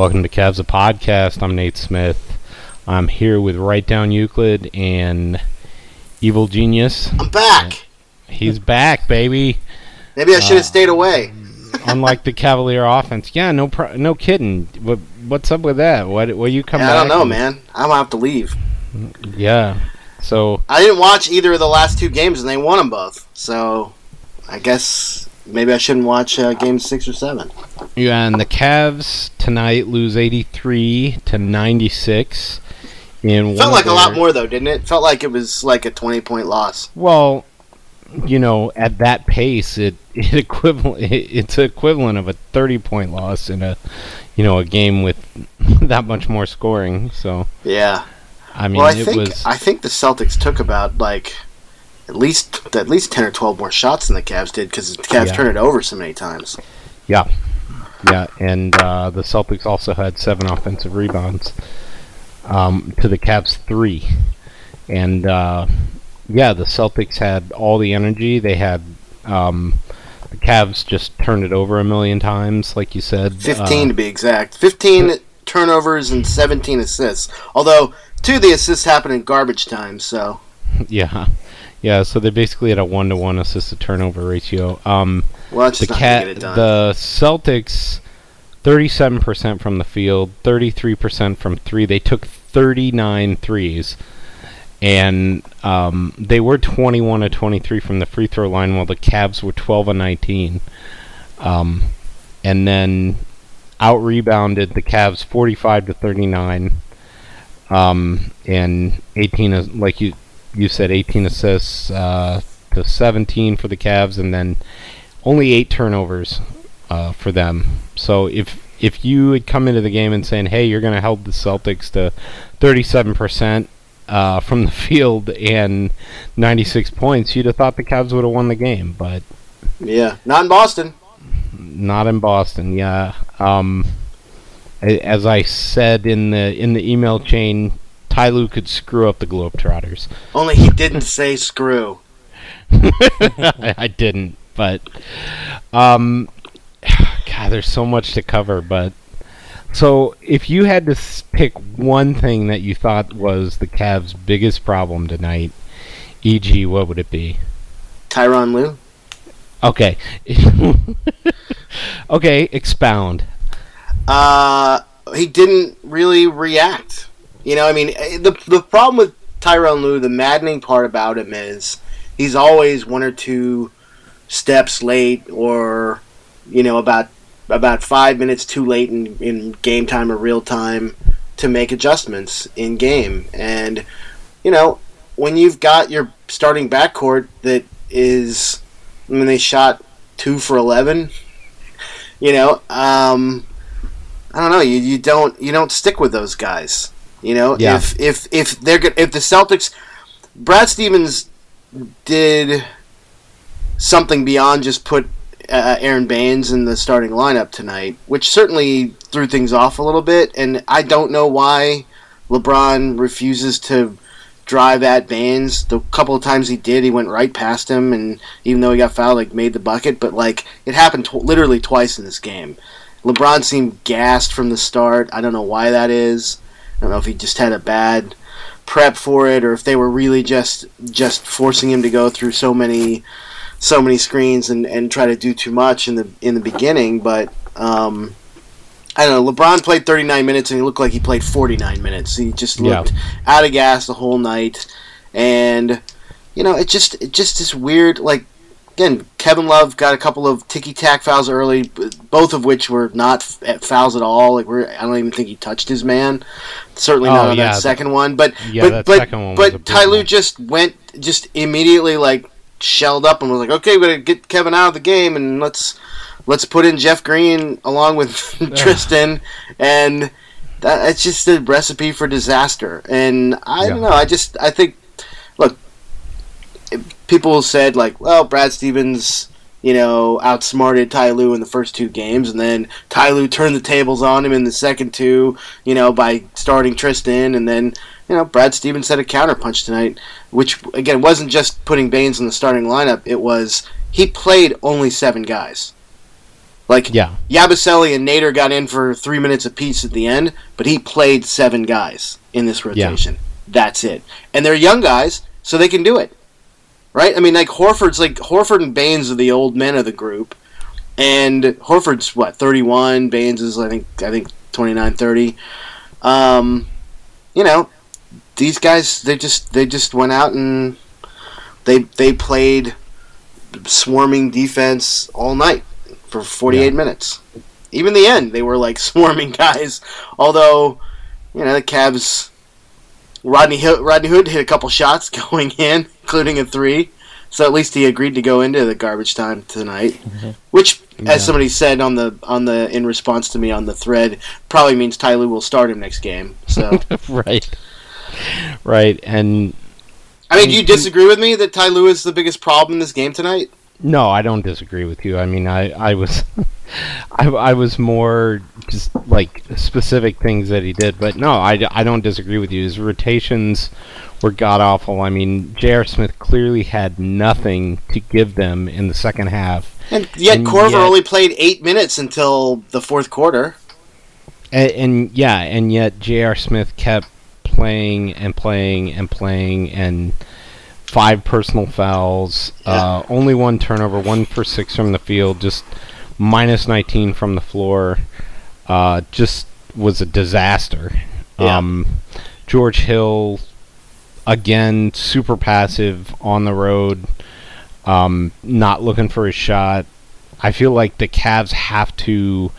Welcome to Cavs a Podcast. I'm Nate Smith. I'm here with Right Down Euclid and Evil Genius. I'm back. He's back, baby. Maybe I should have uh, stayed away. Unlike the Cavalier offense. Yeah, no, pro- no kidding. What, what's up with that? What, what you come Yeah. I don't know, and- man. I'm gonna have to leave. Yeah. So I didn't watch either of the last two games, and they won them both. So I guess maybe I shouldn't watch uh, games six or seven. yeah, and the Cavs tonight lose 83 to 96. In one Felt like a lot more though, didn't it? Felt like it was like a 20 point loss. Well, you know, at that pace, it it equivalent it, it's equivalent of a thirty point loss in a you know a game with that much more scoring. So Yeah. I mean, well, I it think was I think the Celtics took about like at least at least 10 or 12 more shots than the Cavs did because the Cavs Yeah. turned it over so many times. yeah, yeah, and uh, the Celtics also had seven offensive rebounds um, to the Cavs three, and uh, yeah, the Celtics had all the energy. They had. Um, the Cavs just turned it over a million times, like you said. 15 Uh, to be exact. 15 turnovers and 17 assists. Although two of the assists happened in garbage time, so Yeah, yeah. So they're basically had a one-to-one assist to turnover ratio. Um, well, the cat, get it done. the Celtics, thirty-seven percent from the field, thirty-three percent from three. They took 39 threes, and um, they were twenty-one to twenty-three from the free throw line, while the Cavs were twelve and nineteen. Um, and then out rebounded the Cavs forty-five to thirty-nine. Um, and 18 is like you you said 18 assists uh, to 17 for the Cavs and then only 8 turnovers uh, for them. So if if you had come into the game and saying, "Hey, you're going to help the Celtics to 37% uh, from the field and 96 points," you'd have thought the Cavs would have won the game, but yeah, not in Boston. not in Boston. Yeah. Um, as I said in the in the email chain, Ty Lue could screw up the Globetrotters. Only he didn't say screw. I, I didn't, but um, God, there's so much to cover. But so, if you had to pick one thing that you thought was the Cavs' biggest problem tonight, e.g., what would it be? Tyronn Lue. Okay, okay, expound. Uh, he didn't really react. You know, I mean, eh, the the problem with Tyronn Lue, the maddening part about him is he's always one or two steps late, or you know, about about five minutes too late in, in game time or real time to make adjustments in game. And you know, when you've got your starting backcourt that is, I mean, they shot two for eleven. You know, um, I don't know. You, you don't you don't stick with those guys. You know, Yeah. if if if they're if the Celtics, Brad Stevens did something beyond just put uh, Aron Baynes in the starting lineup tonight, which certainly threw things off a little bit. And I don't know why LeBron refuses to drive at Baynes. The couple of times he did, he went right past him, and even though he got fouled, like made the bucket. But like it happened tw- literally twice in this game. LeBron seemed gassed from the start. I don't know why that is. I don't know if he just had a bad prep for it, or if they were really just just forcing him to go through so many so many screens and, and try to do too much in the in the beginning. But um, I don't know. LeBron played 39 minutes and he looked like he played 49 minutes. He just Yeah. looked out of gas the whole night, and you know it just it just is weird. Like again, Kevin Love got a couple of ticky tack fouls early, both of which were not f- eh, fouls at all. Like we're, I don't even think he touched his man. Certainly Oh, not on yeah, that the- second one. But Yeah, but but, one but big Ty Lue one. just went just immediately like shelled up and was like, okay, we gotta get Kevin out of the game and let's let's put in Jeff Green along with Tristan and that it's just a recipe for disaster. And I don't know. I just I think people said like, well, Brad Stevens. You know, outsmarted Ty Lue in the first two games, and then Ty Lue turned the tables on him in the second two. You know, by starting Tristan, and then you know Brad Stevens had a counterpunch tonight, which again wasn't just putting Baynes in the starting lineup. It was he played only seven guys. Like Yeah. Yabusele and Nader got in for three minutes apiece at the end, but he played seven guys in this rotation. That's it. And they're young guys, so they can do it. Right? I mean, like Horford's like Horford and Baynes are the old men of the group, and Horford's what thirty one. Baynes is I think I think 29, 30. Um, you know, these guys they just they just went out and they they played swarming defense all night for 48 Yeah. minutes. Even the end, they were like swarming guys. Although, you know, the Cavs, Rodney Hood, Rodney Hood hit a couple shots going in, including a three. So at least he agreed to go into the garbage time tonight, mm-hmm. which, Yeah. as somebody said on the on the in response to me on the thread, probably means Ty Lue will start him next game. So, right. Right. And I mean, do you disagree with me that Ty Lue is the biggest problem in this game tonight? No, I don't disagree with you. I mean, I, I was, I, I was more just like specific things that he did, but no, I, I don't disagree with you. His rotations were god awful. I mean, J.R. Smith clearly had nothing to give them in the second half. And yet, And Korver yet- only played eight minutes until the fourth quarter. And, and yeah, and yet J.R. Smith kept playing and playing and playing, and five personal fouls, uh, only one turnover, one for six from the field, just minus 19 from the floor. Uh, just was a disaster. Yeah. Um, George Hill, again, super passive on the road, um, not looking for his shot. I feel like the Cavs have to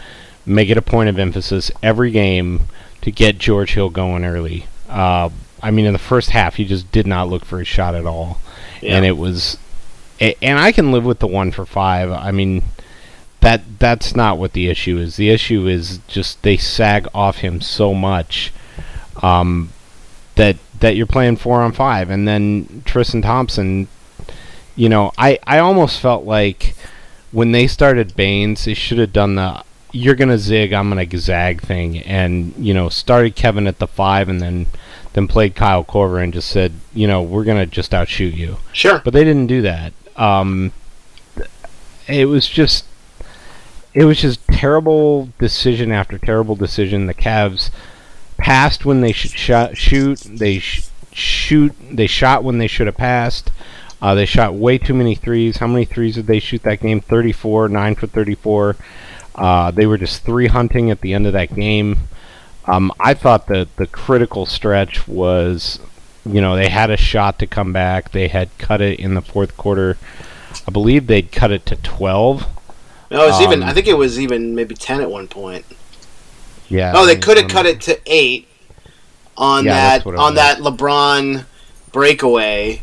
make it a point of emphasis every game to get George Hill going early. Uh, I mean, in the first half, he just did not look for his shot at all, and it was. And I can live with the one for five. I mean, that that's not what the issue is. The issue is just they sag off him so much um, that that you're playing four on five, and then Tristan Thompson. You know, I I almost felt like when they started Baynes, they should have done the "you're gonna zig, I'm gonna zag" thing, and you know, started Kevin at the five, and then then played Kyle Korver and just said, you know, we're gonna just outshoot you. Sure. But they didn't do that. Um, it was just, it was just terrible decision after terrible decision. The Cavs passed when they should shot, shoot. They sh- shoot. They shot when they should have passed. Uh, they shot way too many threes. How many threes did they shoot that game? 34, 9 for 34. Uh, they were just three hunting at the end of that game. Um, I thought that the critical stretch was, you know, they had a shot to come back. They had cut it in the fourth quarter. I believe they'd cut it to 12. No, it was even. Um, I think it was even maybe ten at one point. Yeah. Oh, they could have um, cut it to eight, on Yeah, that on that LeBron breakaway,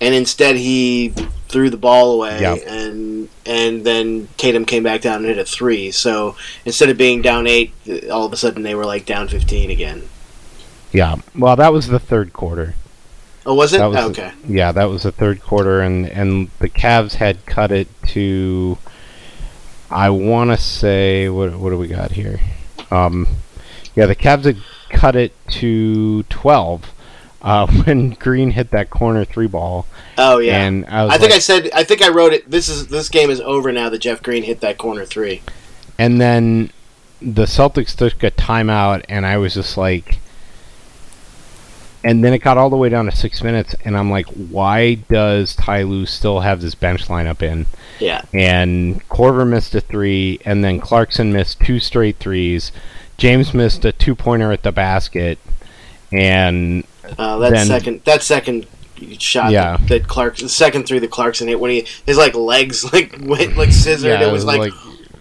and instead he threw the ball away, Yep. and and then Tatum came back down and hit a three. So instead of being down eight, all of a sudden they were like down fifteen again. Yeah. Well, that was the third quarter. Oh, was it? Was Oh, the- okay. yeah, that was the third quarter, and and the Cavs had cut it to. I want to say what what do we got here? Um, yeah, the Cavs had cut it to twelve uh, when Green hit that corner three ball, Oh yeah. and I was I think like- I said I think I wrote it. This is this game is over now that Jeff Green hit that corner three. And then the Celtics took a timeout, and I was just like, and then it got all the way down to six minutes, and I'm like, why does Ty Lue still have this bench lineup in? Yeah. And Korver missed a three, and then Clarkson missed two straight threes. James missed a two pointer at the basket, and Uh, that Then- second that second shot Yeah. that, that Clark the second three that Clarkson hit when he his like legs like went like scissored. yeah, it was like,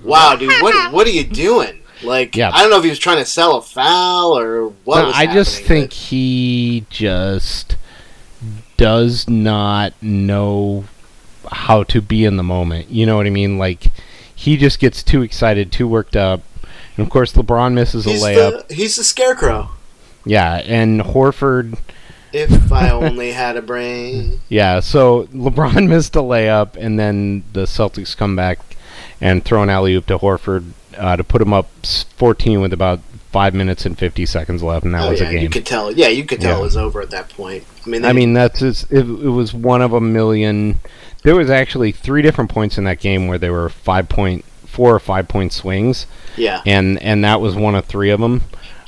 wow, dude, what what are you doing? Like Yeah. I don't know if he was trying to sell a foul or what. But was I just think he just does not know how to be in the moment. You know what I mean? Like he just gets too excited, too worked up. And of course, LeBron misses but a he's layup. the he's the scarecrow. Yeah, and Horford. If I only had a brain. Yeah, so LeBron missed a layup, and then the Celtics come back and throw an alley oop to Horford uh, to put him up 14 with about five minutes and 50 seconds left, and that oh was yeah, a game. you could tell. Yeah, you could tell Yeah. it was over at that point. I mean, I mean, that's just, it, it was one of a million. There was actually three different points in that game where there were five point, four or five point swings, yeah. and and that was one of three of them.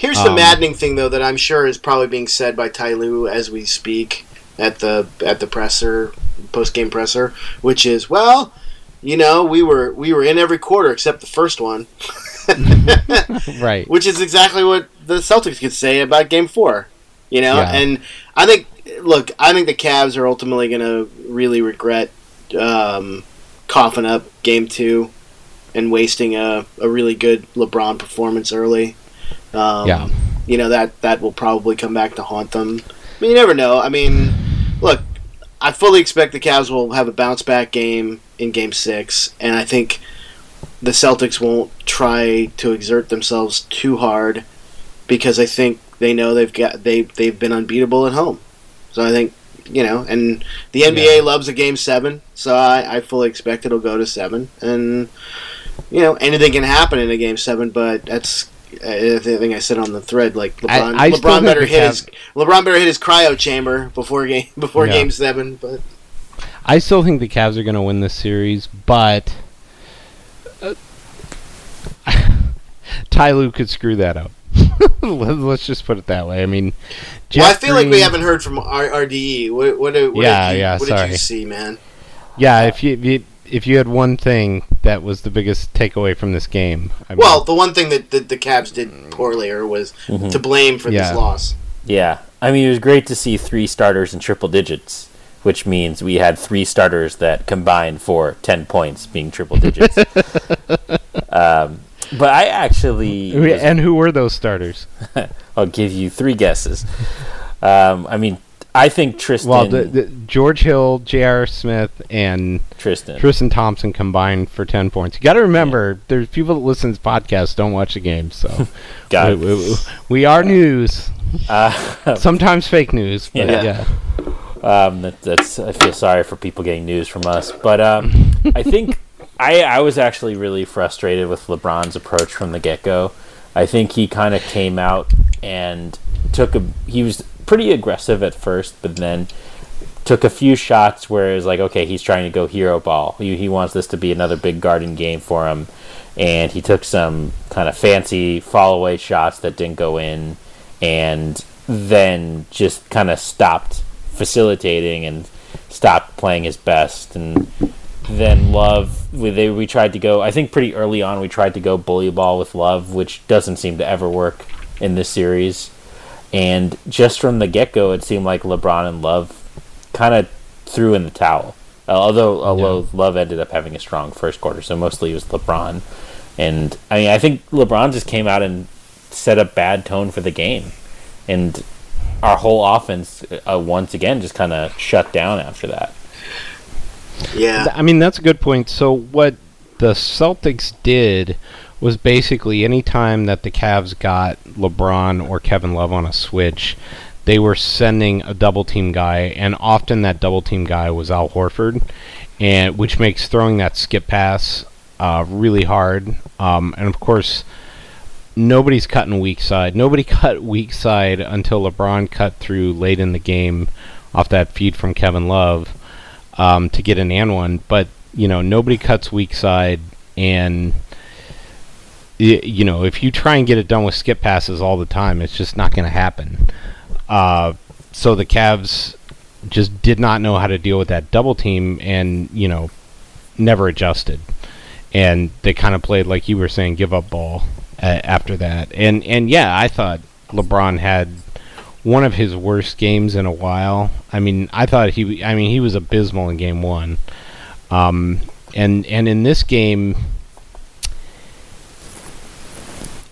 Here's the Um, maddening thing, though, that I'm sure is probably being said by Ty Lue as we speak at the at the presser post game presser, which is, well, you know, we were we were in every quarter except the first one, Right. which is exactly what the Celtics could say about Game Four. You know, Yeah. and I think, look, I think the Cavs are ultimately going to really regret um, coughing up Game Two and wasting a, a really good LeBron performance early. Um, Yeah. You know that that will probably come back to haunt them. I mean, you never know. I mean, look, I fully expect the Cavs will have a bounce back game in Game Six, and I think the Celtics won't try to exert themselves too hard because I think they know they've got they they've been unbeatable at home. So I think you know, and the NBA loves a Game Seven, so I, I fully expect it'll go to seven, and you know anything can happen in a Game Seven, but that's. I think I said on the thread like LeBron. I still LeBron better hit Cavs- his LeBron better hit his cryo chamber before game before Yeah. Game Seven. But I still think the Cavs are going to win this series, but uh, Ty Lue could screw that up. Let- Let's just put it that way. I mean, well, I Jeff feel like we haven't heard from R- RDE. What what, what Yeah, did you, yeah, What did sorry. you see, man? Yeah, if you, if you if you had one thing that was the biggest takeaway from this game, I mean, Well, the one thing that, that the Cavs did poorly or was to blame for Yeah. this loss. Yeah, I mean it was great to see three starters in triple digits, which means we had three starters that combined for ten points, being triple digits. um, but I actually, was- and who were those starters? I'll give you three guesses. Um, I mean, I think Tristan. Well, the, the, George Hill, J.R. Smith, and Tristan. Tristan Thompson combined for ten points. You got to remember, there's people that listen to this podcast don't watch the game, so we, we- we are news. Uh, Sometimes fake news, but Yeah. yeah. Um, that, that's I feel sorry for people getting news from us, but um, I think I I was actually really frustrated with LeBron's approach from the get go. I think he kind of came out and took a he was pretty aggressive at first, but then took a few shots where it was like, okay, he's trying to go hero ball. He he wants this to be another big garden game for him, and he took some kind of fancy fall away shots that didn't go in, and then just kind of stopped facilitating and stopped playing his best. And then love we they we tried to go i think pretty early on we tried to go bully ball with love which doesn't seem to ever work in this series and just from the get-go it seemed like lebron and love kind of threw in the towel Uh, although although love ended up having a strong first quarter so mostly it was lebron and i mean i think lebron just came out and set a bad tone for the game and our whole offense uh, once again just kind of shut down after that. Yeah. I mean, that's a good point. So, what the Celtics did was basically any time that the Cavs got LeBron or Kevin Love on a switch, they were sending a double team guy, and often that double team guy was Al Horford, and which makes throwing that skip pass uh, really hard. Um, and of course, nobody's cutting weak side. Nobody cut weak side until LeBron cut through late in the game off that feed from Kevin Love um, to get an and one. But you know, nobody cuts weak side, and you know, if you try and get it done with skip passes all the time, it's just not going to happen. Uh, so the Cavs just did not know how to deal with that double team, and you know, never adjusted. And they kind of played like you were saying, give up ball uh, after that. And and yeah, I thought LeBron had one of his worst games in a while. I mean, I thought he I mean, he was abysmal in game 1. Um and and in this game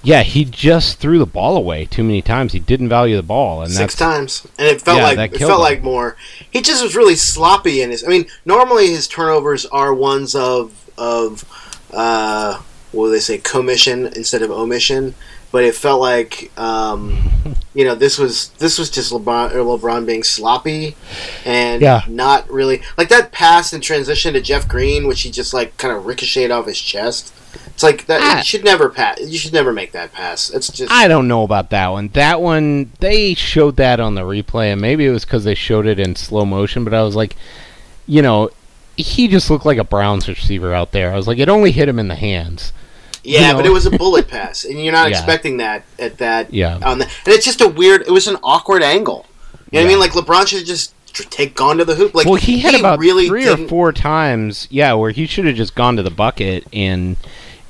yeah, he just threw the ball away too many times. He didn't value the ball, and Six times, and it felt Yeah, like it felt him. like more. He just was really sloppy in his. I mean, normally his turnovers are ones of of uh, what do they say commission instead of omission, but it felt like um, you know this was this was just LeBron or LeBron being sloppy and Yeah. not really like that pass in transition to Jeff Green, which he just like kind of ricocheted off his chest. It's like that. Ah. you should never pass. You should never make that pass. It's just. I don't know about that one. That one, they showed that on the replay, and maybe it was because they showed it in slow motion. But I was like, you know, he just looked like a Browns receiver out there. I was like, it only hit him in the hands. Yeah, you know- but it was a bullet pass, and you're not Yeah. expecting that at that. Yeah. On the, and it's just a weird. It was an awkward angle. You know what I mean? Like LeBron should have just take gone to the hoop. Like well, he had about really three or didn't- four times, yeah, where he should have just gone to the bucket, and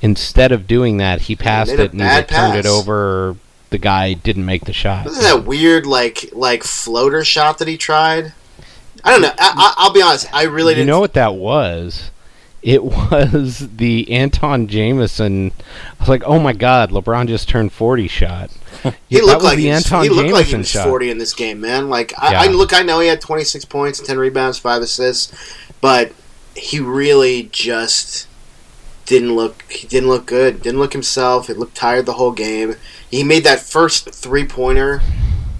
instead of doing that, he passed a it and bad turned it over. The guy didn't make the shot. Wasn't that weird? Like like floater shot that he tried. I don't know. I, I, I'll be honest. I really You didn't. know what that was? It was the Antawn Jamison. I was like, oh my god, LeBron just turned 40 shot. he Yeah, looked like the he, was, Antawn he looked like he Jamison was shot. 40 in this game, man. Like I, Yeah. I look, I know he had 26 points, 10 rebounds, five assists, but he really just didn't look. He didn't look good. Didn't look himself. He looked tired the whole game. He made that first three pointer,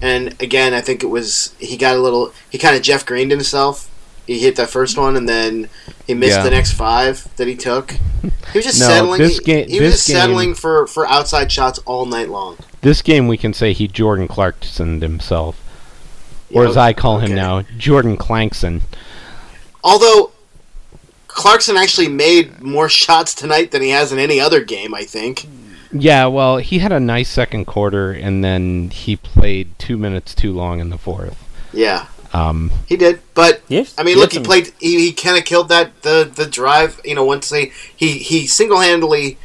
and again, I think it was he got a little. He kind of Jeff Greened himself. He hit that first one, and then he missed Yeah. the next five that he took. He was just No, settling. this he, he was just settling for for outside shots all night long. This game, we can say he Jordan Clarkson himself. Or as I call him now, Jordan Clankson. Although Clarkson actually made more shots tonight than he has in any other game, I think. Yeah, well, he had a nice second quarter, and then he played two minutes too long in the fourth. Yeah, Um, he did. But Yes, I mean, he look, he played. He, he kind of killed that the the drive. You know, once they he he single handedly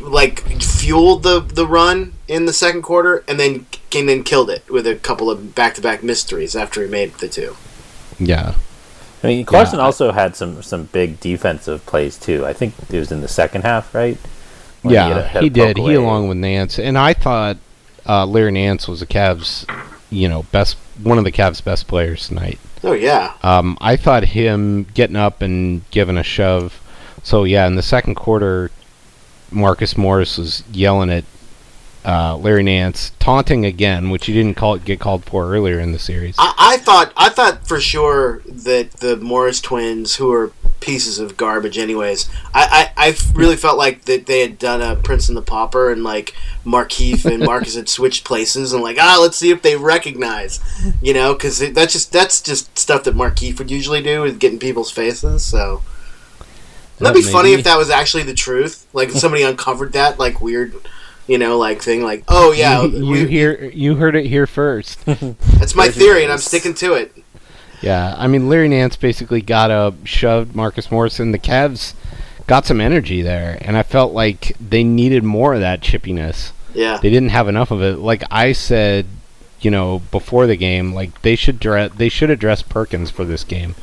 like fueled the the run in the second quarter, and then came in killed it with a couple of back to back mysteries after he made the two. yeah. I mean, Clarkson Yeah, also had some some big defensive plays too. I think it was in the second half, right? When yeah, had a- had he a poke did. He along with Nance, and I thought uh, Larry Nance was the Cavs, you know, best one of the Cavs' best players tonight. Oh yeah, Um, I thought him getting up and giving a shove. So yeah, in the second quarter, Marcus Morris was yelling at uh, Larry Nance, taunting again, which he didn't call get called for earlier in the series. I, I thought I thought for sure that the Morris twins, who are pieces of garbage, anyways, I, I, I really felt like that they had done a Prince and the Pauper, and like Markieff and Marcus had switched places, and like ah, let's see if they recognize, you know, because that's just that's just stuff that Markieff would usually do is get in people's faces. So that'd be Uh, funny if that was actually the truth, like somebody uncovered that like weird. You know, like thing, like oh yeah, you, you we- hear you heard it here first. that's my theory, and I'm sticking to it. Yeah, I mean Larry Nance basically got up, shoved Marcus Morrison. The Cavs got some energy there, and I felt like they needed more of that chippiness. Yeah, They didn't have enough of it. Like I said, you know, before the game, like they should dress, they should address Perkins for this game,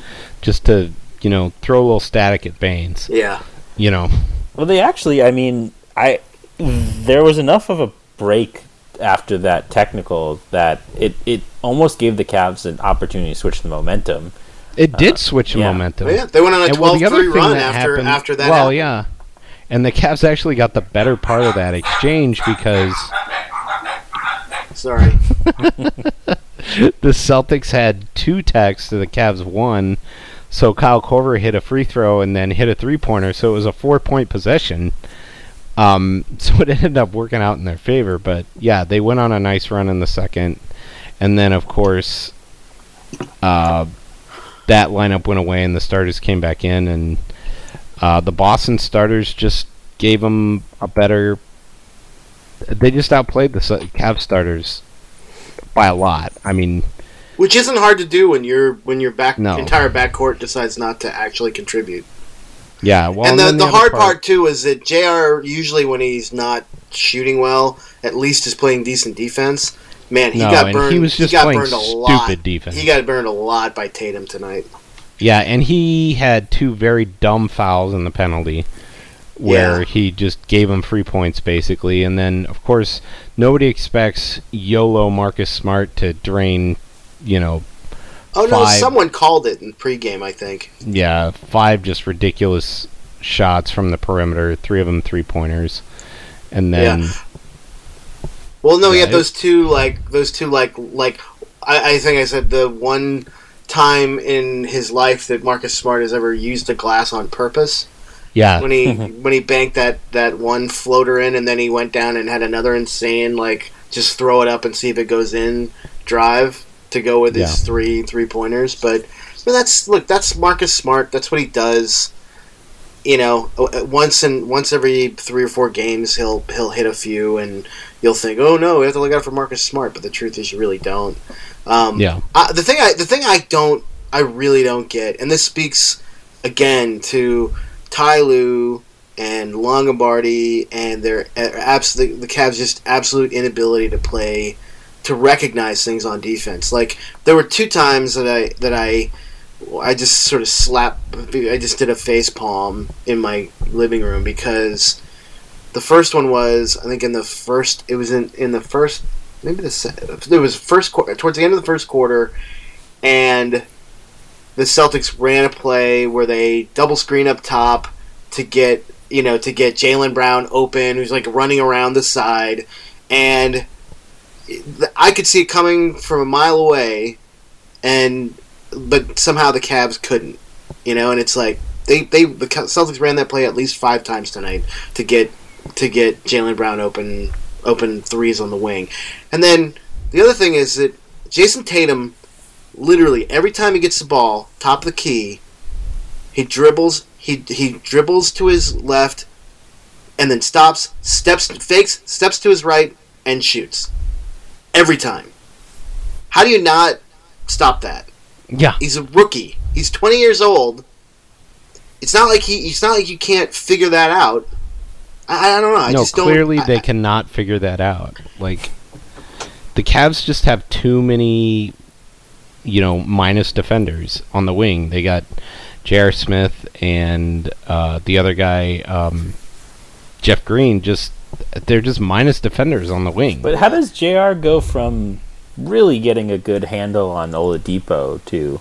just to you know throw a little static at Baynes. yeah. You know, Well, they actually, I mean, I there was enough of a break after that technical that it, it almost gave the Cavs an opportunity to switch the momentum. It uh, did switch the yeah. momentum. Well, yeah, they went on a And, well, 12-3 the other thing run that after happened- after that. Well, happened. yeah, and the Cavs actually got the better part of that exchange because Sorry. the Celtics had two techs to the Cavs one. So Kyle Korver hit a free throw and then hit a three pointer, so it was a four point possession. Um, so it ended up working out in their favor. But yeah, they went on a nice run in the second, and then of course, uh, that lineup went away and the starters came back in, and uh, the Boston starters just gave them a better. They just outplayed the Cavs starters by a lot. I mean, Which isn't hard to do when your when your back No. entire backcourt decides not to actually contribute. Yeah. Well, and the, then the, other hard part, too is that Jr. usually when he's not shooting well, at least is playing decent defense. Man, he No, got burned. he was just got playing burned a lot. stupid defense. He got burned a lot by Tatum tonight. Yeah, and he had two very dumb fouls in the penalty where Yeah. he just gave him free points basically, and then of course nobody expects YOLO Marcus Smart to drain, you know, Oh no, Five. someone called it in pregame. I think. yeah, five just ridiculous shots from the perimeter, three of them three pointers, and then Yeah. Well, no, he had those two like those two like like I, I think I said the one time in his life that Marcus Smart has ever used a glass on purpose yeah, when he when he banked that that one floater in and then he went down and had another insane like just throw it up and see if it goes in drive to go with his three three pointers. But but that's look that's Marcus Smart. That's what he does. You know, uh, once and once every three or four games, he'll he'll hit a few, and you'll think, "Oh no, we have to look out for Marcus Smart." But the truth is, you really don't. Um, yeah, I, the thing I the thing I don't I really don't get, and this speaks again to Ty Lue and Longabardi and their absolute the Cavs just absolute inability to play to recognize things on defense. Like there were two times that I that I I just sort of slapped I just did a face palm in my living room because the first one was I think in the first it was in in the first maybe the it was first quarter towards the end of the first quarter and the Celtics ran a play where they double screen up top to get you know to get Jaylen Brown open who's like running around the side and I could see it coming from a mile away and but somehow the Cavs couldn't you know and it's like they they the Celtics ran that play at least five times tonight to get to get Jaylen Brown open open threes on the wing and then the other thing is that Jayson Tatum literally every time he gets the ball, top of the key, he dribbles, he he dribbles to his left, and then stops, steps, fakes, steps to his right, and shoots. Every time. How do you not stop that? yeah. He's a rookie. He's 20 years old. It's not like he. It's not like you can't figure that out. I, I don't know. I no, just don't. clearly I- they cannot figure that out. Like the Cavs just have too many, you know, minus defenders on the wing. They got J.R. Smith and uh, the other guy, um, Jeff Green. Just they're just minus defenders on the wing. But how does JR go from really getting a good handle on Oladipo to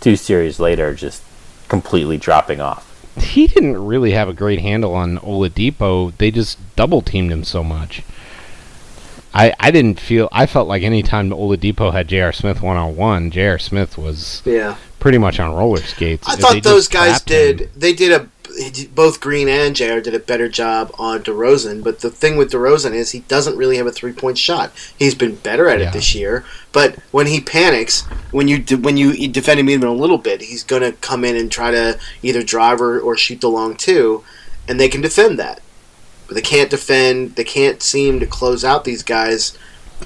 two series later just completely dropping off? he didn't really have a great handle on Oladipo. They just double teamed him so much. I, I didn't feel I felt like anytime Oladipo had J.R. Smith one on one, J.R. Smith was Yeah. pretty much on roller skates. I thought those guys trapped him. did. They did a both Green and Jr. did a better job on DeRozan. But the thing with DeRozan is he doesn't really have a three point shot. He's been better at Yeah. it this year. But when he panics, when you de- when you defend him even a little bit, he's gonna come in and try to either drive or, or shoot the long two, and they can defend that. But they can't defend. They can't seem to close out these guys.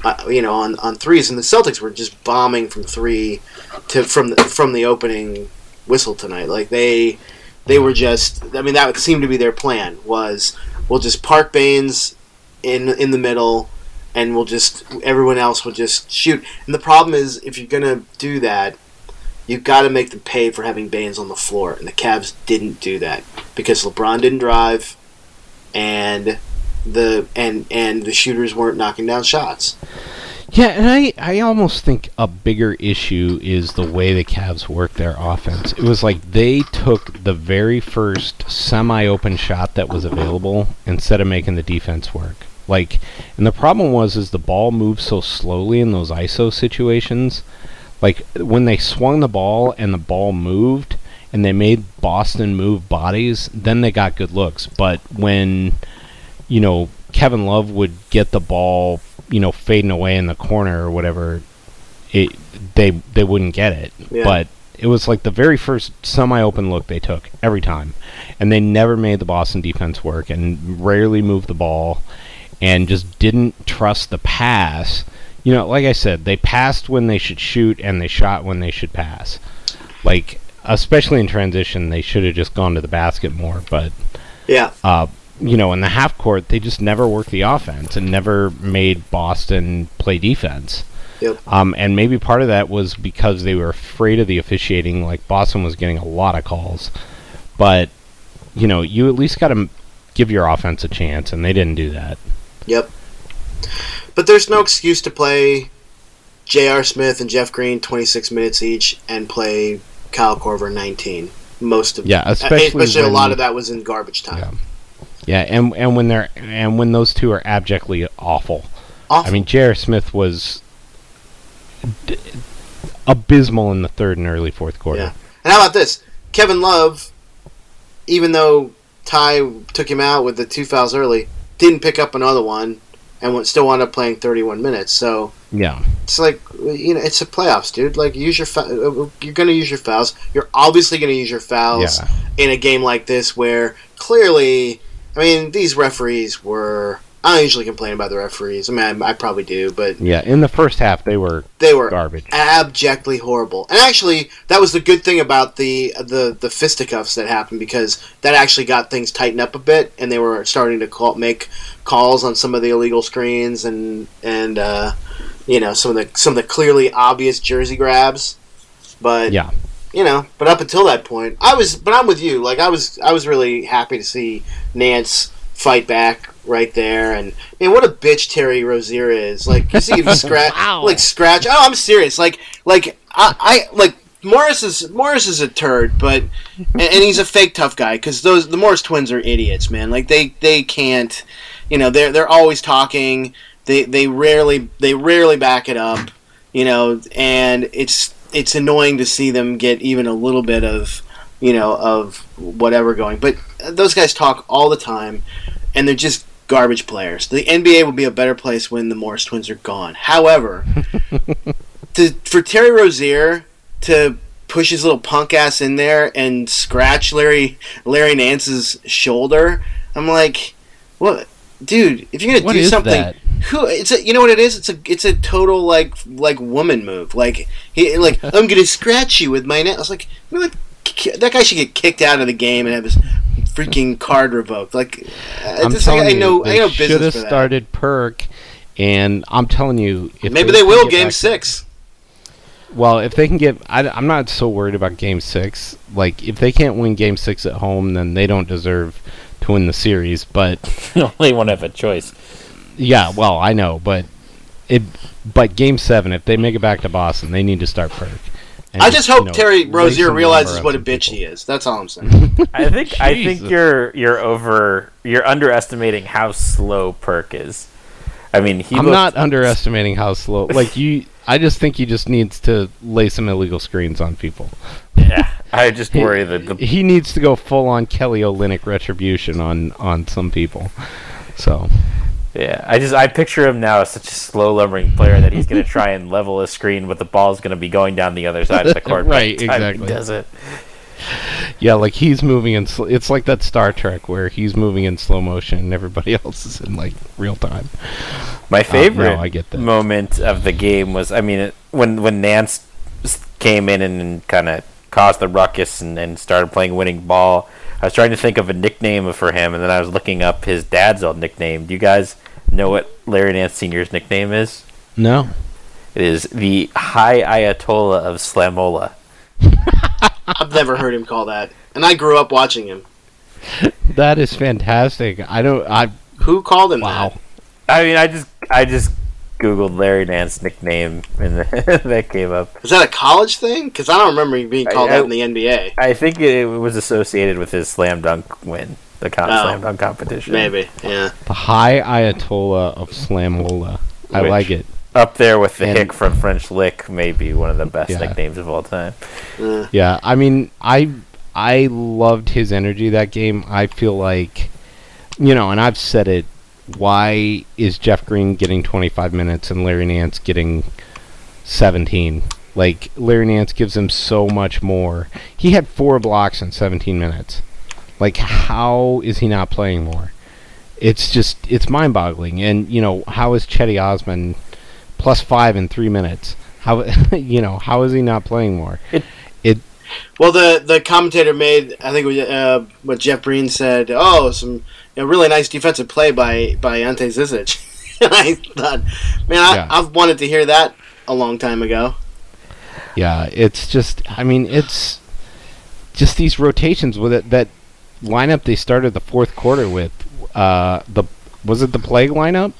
Uh, you know, on, on threes, and the Celtics were just bombing from three to from the, from the opening whistle tonight. Like they they were just I mean that seemed to be their plan was we'll just park Baynes in in the middle and we'll just everyone else will just shoot. And the problem is if you're gonna do that, you've got to make them pay for having Baynes on the floor, and the Cavs didn't do that because LeBron didn't drive, and the and and the shooters weren't knocking down shots. Yeah, and I, I almost think a bigger issue is the way the Cavs work their offense. It was like they took the very first semi open shot that was available instead of making the defense work. Like and the problem was is the ball moved so slowly in those ISO situations. Like when they swung the ball and the ball moved and they made Boston move bodies, then they got good looks. But when you know, Kevin Love would get the ball, you know, fading away in the corner or whatever, it they they wouldn't get it. Yeah. But it was like the very first semi-open look they took every time, and they never made the Boston defense work and rarely moved the ball, and just didn't trust the pass. You know, like I said, they passed when they should shoot and they shot when they should pass. Like especially in transition, they should have just gone to the basket more. But Yeah, uh, you know, in the half court, they just never worked the offense and never made Boston play defense. Yep. Um, and maybe part of that was because they were afraid of the officiating. Like Boston was getting a lot of calls, but you know, you at least got to give your offense a chance, and they didn't do that. Yep. But there's no excuse to play J.R. Smith and Jeff Green 26 minutes each and play Kyle Korver 19. Most of Yeah, especially especially a lot of that was in garbage time. Yeah. Yeah, and and when they're and when those two are abjectly awful. Awful. I mean, J.R. Smith was d- abysmal in the third and early fourth quarter. Yeah. And how about this? Kevin Love, even though Ty took him out with the two fouls early, didn't pick up another one and went, still wound up playing 31 minutes. So Yeah. it's like, you know, it's a playoffs, dude. Like, use your fou- uh, uh, you're going to use your fouls. You're obviously going to use your fouls Yeah. in a game like this where clearly, I mean, these referees were. I don't usually complain about the referees. I mean, I, I probably do, but Yeah. In the first half, they were they were garbage. abjectly horrible. And actually, that was the good thing about the the the fisticuffs that happened because that actually got things tightened up a bit, and they were starting to call, make calls on some of the illegal screens and and uh, you know some of the some of the clearly obvious jersey grabs. But Yeah. You know, but up until that point, I was. But I'm with you. Like I was, I was really happy to see Nance fight back right there. And man, what a bitch Terry Rozier is. Like you see him scratch, Wow. like scratch. Oh, I'm serious. Like, like I, I like. Morris is Morris is a turd, but and, and he's a fake tough guy because those the Morris twins are idiots, man. Like they they can't, you know, they're they're always talking. They they rarely they rarely back it up, you know, and it's it's annoying to see them get even a little bit of you know of whatever going. But those guys talk all the time, and they're just garbage players. The NBA will be a better place when the Morris twins are gone. However, to for Terry Rozier to push his little punk ass in there and scratch Larry Larry Nance's shoulder, I'm like, what, dude? If you're gonna What do something, that? who? It's a you know what it is? It's a it's a total like like woman move. Like he like I'm gonna scratch you with my net. I was like, you know what? That guy should get kicked out of the game and have his freaking card revoked. Like, uh, I'm this- telling I you, know I they know should have business for that. started Perk, and I'm telling you, if Maybe they they will game six. Well, if they can get, I, am not so worried about Game Six. Like, if they can't win Game Six at home, then they don't deserve to win the series. But they won't have a choice. yeah, well, I know, but it, but Game Seven, if they make it back to Boston, they need to start Perk. And I just hope you know, Terry Rozier realizes what a bitch people. he is. That's all I'm saying. I think I think you're you're over you're underestimating how slow Perk is. I mean, he I'm looked- not underestimating how slow. Like you, I just think he just needs to lay some illegal screens on people. Yeah, I just worry that the He needs to go full on Kelly Olynyk retribution on on some people. So yeah. I just I picture him now as such a slow lumbering player that he's going to try and level a screen, but the ball's going to be going down the other side of the court. Right, exactly. He does it. yeah, like he's moving in. Sl- it's like that Star Trek where he's moving in slow motion and everybody else is in like real time. My uh, favorite I get that. moment of the game was, I mean, it, when when Nance came in and, kind of caused the ruckus and, and started playing winning ball. I was trying to think of a nickname for him, and then I was looking up his dad's old nickname. Do you guys know what Larry Nance Sr.'s nickname is? No, It is the High Ayatollah of Slamola. I've never heard him call that, and I grew up watching him. that is fantastic. I don't. I Who called him Wow. I mean, I just I just googled Larry Nance nickname and that came up. that? Is that a college thing? Because I don't remember him being called I- out in the NBA. I think it was associated with his slam dunk win, the con- Oh. slam dunk competition. Maybe, yeah. The high Ayatollah of Slamola. I Which- like it. Up there with the And- hick from French Lick, maybe one of the best Yeah. nicknames of all time. Uh. Yeah, I mean, I I loved his energy that game. I feel like, you know, and I've said it. Why is Jeff Green getting 25 minutes and Larry Nance getting 17? Like Larry Nance gives him so much more. He had four blocks in 17 minutes. Like, how is he not playing more? It's just it's mind-boggling. And you know, how is Cedi Osman plus five in three minutes? How you know how is he not playing more? It- it Well, the the commentator made, I think it was uh, what Jeff Green said. Oh, some know, really nice defensive play by by Ante Zizic. and I thought, man, I, Yeah. I've wanted to hear that a long time ago. Yeah, it's just I mean it's just these rotations with it that lineup they started the fourth quarter with uh the was it the plague lineup?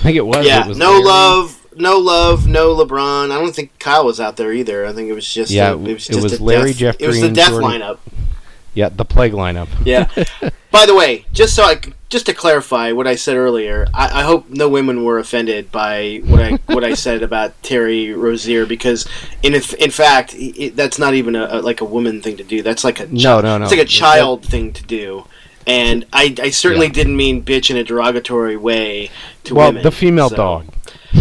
I think it was. yeah, it was no Larry. love, no love, no LeBron. I don't think Kyle was out there either. I think it was just Yeah, a, it was it just was a Larry, death, Jeff It was the death Jordan- lineup. Yeah, the plague lineup. Yeah. By the way, just so I just to clarify what I said earlier, I, I hope no women were offended by what I what I said about Terry Rozier because in in fact it, that's not even a, a like a woman thing to do. That's like a No, no, no. It's like a That- child thing to do. And I, I certainly Yeah. didn't mean bitch in a derogatory way to Well, women. the female so- dog.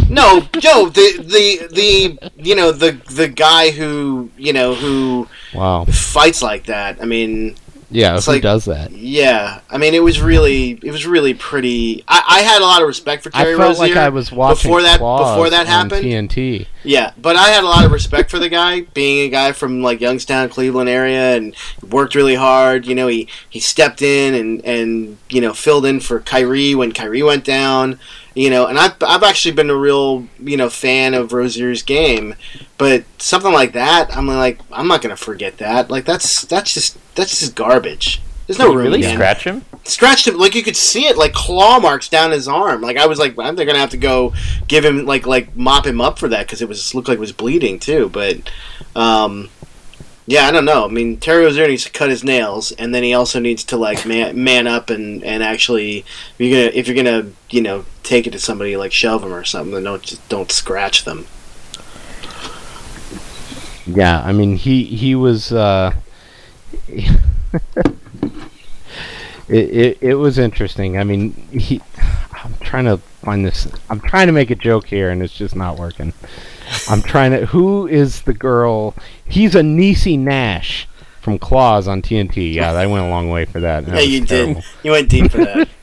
No, Joe, the the the you know the the guy who you know who Wow. fights like that. I mean, Yeah, It's who like- does that? yeah, I mean, it was really, it was really pretty. I, I had a lot of respect for I felt Rozier like I was watching before that. Claws Before that happened, TNT. yeah, but I had a lot of respect for the guy, being a guy from like Youngstown, Cleveland area, and worked really hard. You know, he he stepped in and and you know filled in for Kyrie when Kyrie went down. You know, and I've I've actually been a real you know fan of Rozier's game, but something like that, I'm like I'm not gonna forget that. Like that's that's just that's just garbage. There's no Did room really scratch him? scratched him like you could see it like claw marks down his arm like i was like i'm they're gonna have to go give him like like mop him up for that because it was looked like it was bleeding too but um yeah i don't know i mean terry rozier needs to cut his nails and then he also needs to like man, man up and and actually if you're gonna if you're gonna you know take it to somebody like shove them or something then don't just don't scratch them Yeah, I mean he he was uh it, it it was interesting. I mean he I'm trying to find this I'm trying to make a joke here and it's just not working. I'm trying to who is the girl he's a Niecy Nash from Claws on TNT. Yeah, I went a long way for that. That yeah you terrible. did you went deep for that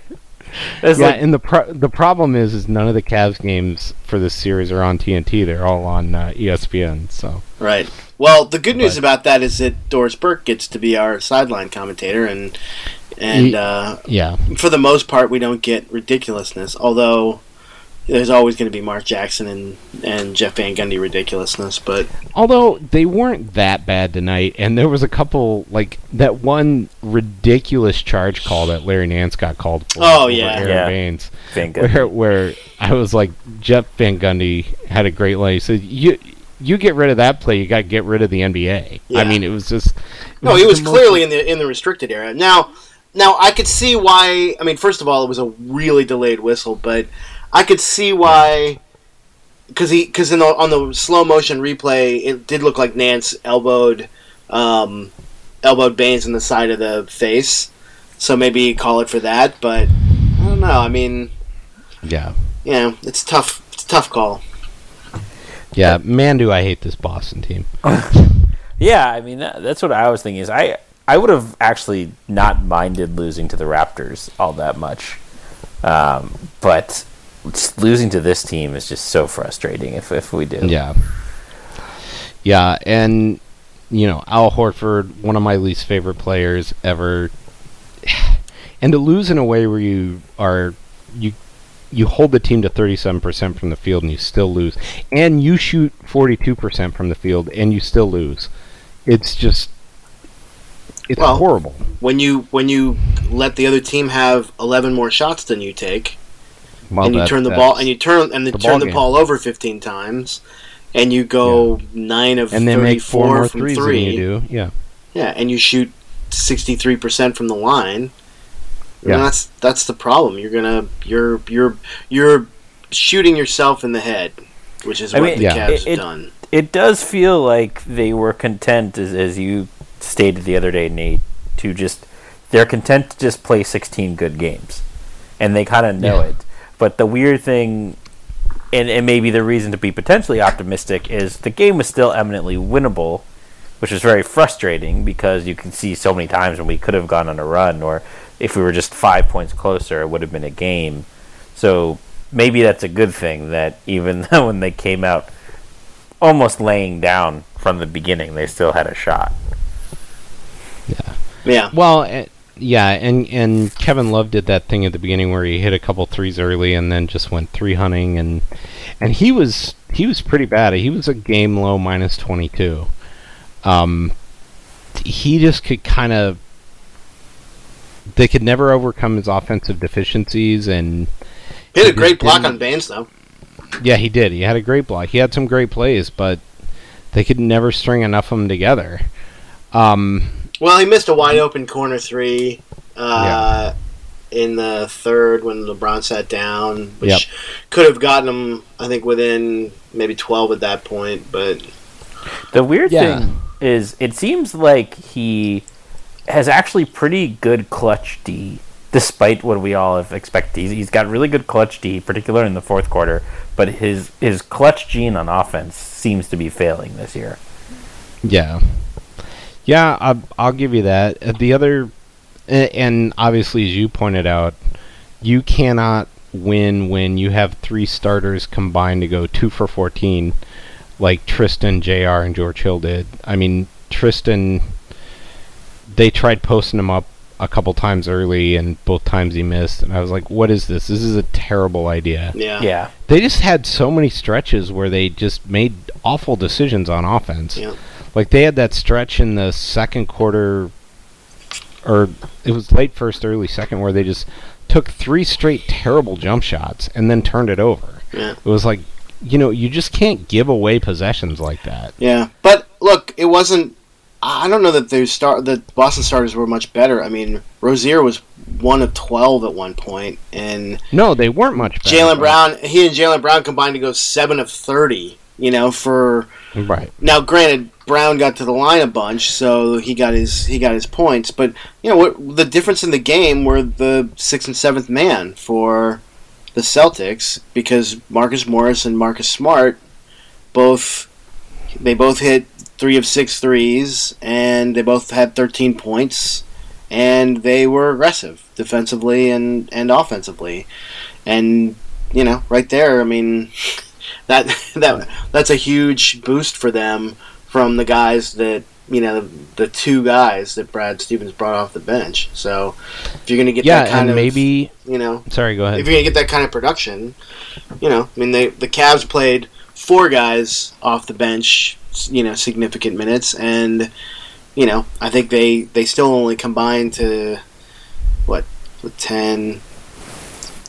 Yeah, like, and the pro- the problem is, is none of the Cavs games for this series are on TNT. They're all on uh, ESPN. So Right. Well, the good news But- about that is that Doris Burke gets to be our sideline commentator, and and uh, yeah, for the most part, we don't get ridiculousness. Although there's always going to be Mark Jackson and and Jeff Van Gundy ridiculousness, but although they weren't that bad tonight, and there was a couple like that one ridiculous charge call that Larry Nance got called for. Oh, yeah. Aron Yeah. Baynes, where where I was like Jeff Van Gundy had a great line. He said you. You get rid of that play, you got to get rid of the NBA. Yeah. I mean, it was just. it no, he was the most- clearly in the in the restricted area. Now, now I could see why. I mean, first of all, it was a really delayed whistle, but I could see why. Because he, because in the on the slow motion replay, it did look like Nance elbowed, um, elbowed Baynes in the side of the face. So maybe call it for that, but I don't know. I mean, Yeah. you know, it's tough. It's a tough call. Yeah, man, do I hate this Boston team. Yeah, I mean that, that's what I was thinking. Is I I would have actually not minded losing to the Raptors all that much, um, but just losing to this team is just so frustrating. If if we do, Yeah. Yeah, and you know, Al Horford, one of my least favorite players ever. And to lose in a way where you are you you hold the team to 37% from the field and you still lose. And you shoot 42% from the field and you still lose. It's just it's Well, horrible. When you when you let the other team have eleven more shots than you take, Well, and you that- turn the ball and you turn and you the turn ball the game. ball over fifteen times, and you go nine of and then make four 34 more from threes three. than you do. Yeah. Yeah, and you shoot sixty three percent from the line. Yeah. Yeah. that's that's the problem. You're gonna you're you're you're shooting yourself in the head, which is I what mean, the Yeah. Cavs it- have it- done. It does feel like they were content, as, as you stated the other day, Nate, to just they're content to just play 16 good games, and they kind of know Yeah. it. But the weird thing, and, and maybe the reason to be potentially optimistic, is the game was still eminently winnable, which is very frustrating because you can see so many times when we could have gone on a run, or if we were just five points closer, it would have been a game. So maybe that's a good thing that even though when they came out almost laying down from the beginning, they still had a shot. Yeah, Yeah. Well, yeah, and and Kevin Love did that thing at the beginning where he hit a couple threes early and then just went three hunting and and he was he was pretty bad. He was a game low minus twenty two. Um, he just could kind of they could never overcome his offensive deficiencies and he had a great block on Baynes though. yeah, he did. He had a great block. He had some great plays, but they could never string enough of them together. Um, Well, he missed a wide open corner three uh, in the third when LeBron sat down, which Yep. could have gotten him, I think, within maybe twelve at that point. But The weird Yeah. thing is, it seems like he has actually pretty good clutch D, despite what we all have expected. He's, he's got really good clutch D, particularly in the fourth quarter, but his his clutch gene on offense seems to be failing this year. Yeah, yeah, I'll, I'll give you that. Uh, The other, and obviously, as you pointed out, you cannot win when you have three starters combined to go two for fourteen, like Tristan, Jr., and George Hill did. I mean, Tristan, they tried posting him up a couple times early, and both times he missed. And I was like, "What is this? This is a terrible idea." yeah, Yeah, They just had so many stretches where they just made awful decisions on offense. Yeah. Like they had that stretch in the second quarter, or it was late first, early second, where they just took three straight terrible jump shots and then turned it over. Yeah. It was like, you know, you just can't give away possessions like that. yeah. But look, it wasn't. I don't know that the start the Boston starters were much better. I mean, Rozier was one of twelve at one point, and No, they weren't much better. Jaylen Brown, he and Jaylen Brown combined to go seven of thirty. You know, for Right. Now, granted, Brown got to the line a bunch, so he got his he got his points. But you know what? The difference in the game were the sixth and seventh man for the Celtics because Marcus Morris and Marcus Smart both they both hit three of six threes, and they both had thirteen points, and they were aggressive defensively and and offensively, and you know, right there, I mean. That that that's a huge boost for them from the guys that you know the, the two guys that Brad Stevens brought off the bench. So if you're gonna get Yeah, that kind of maybe. you know Sorry, go ahead. if you're gonna get that kind of production, you know I mean they the Cavs played four guys off the bench, you know significant minutes, and you know I think they they still only combined to what 10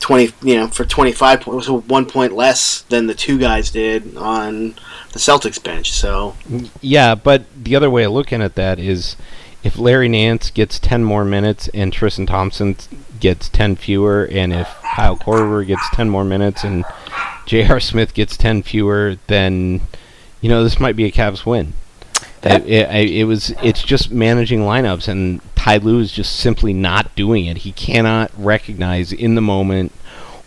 20 you know for 25 points so one point less than the two guys did on the Celtics bench so Yeah, but the other way of looking at that is if Larry Nance gets 10 more minutes and Tristan Thompson gets 10 fewer, and if Kyle Korver gets 10 more minutes and J.R. Smith gets 10 fewer, then, you know, this might be a Cavs win. It, it, it was. It's just managing lineups, and Ty Lue is just simply not doing it. He cannot recognize in the moment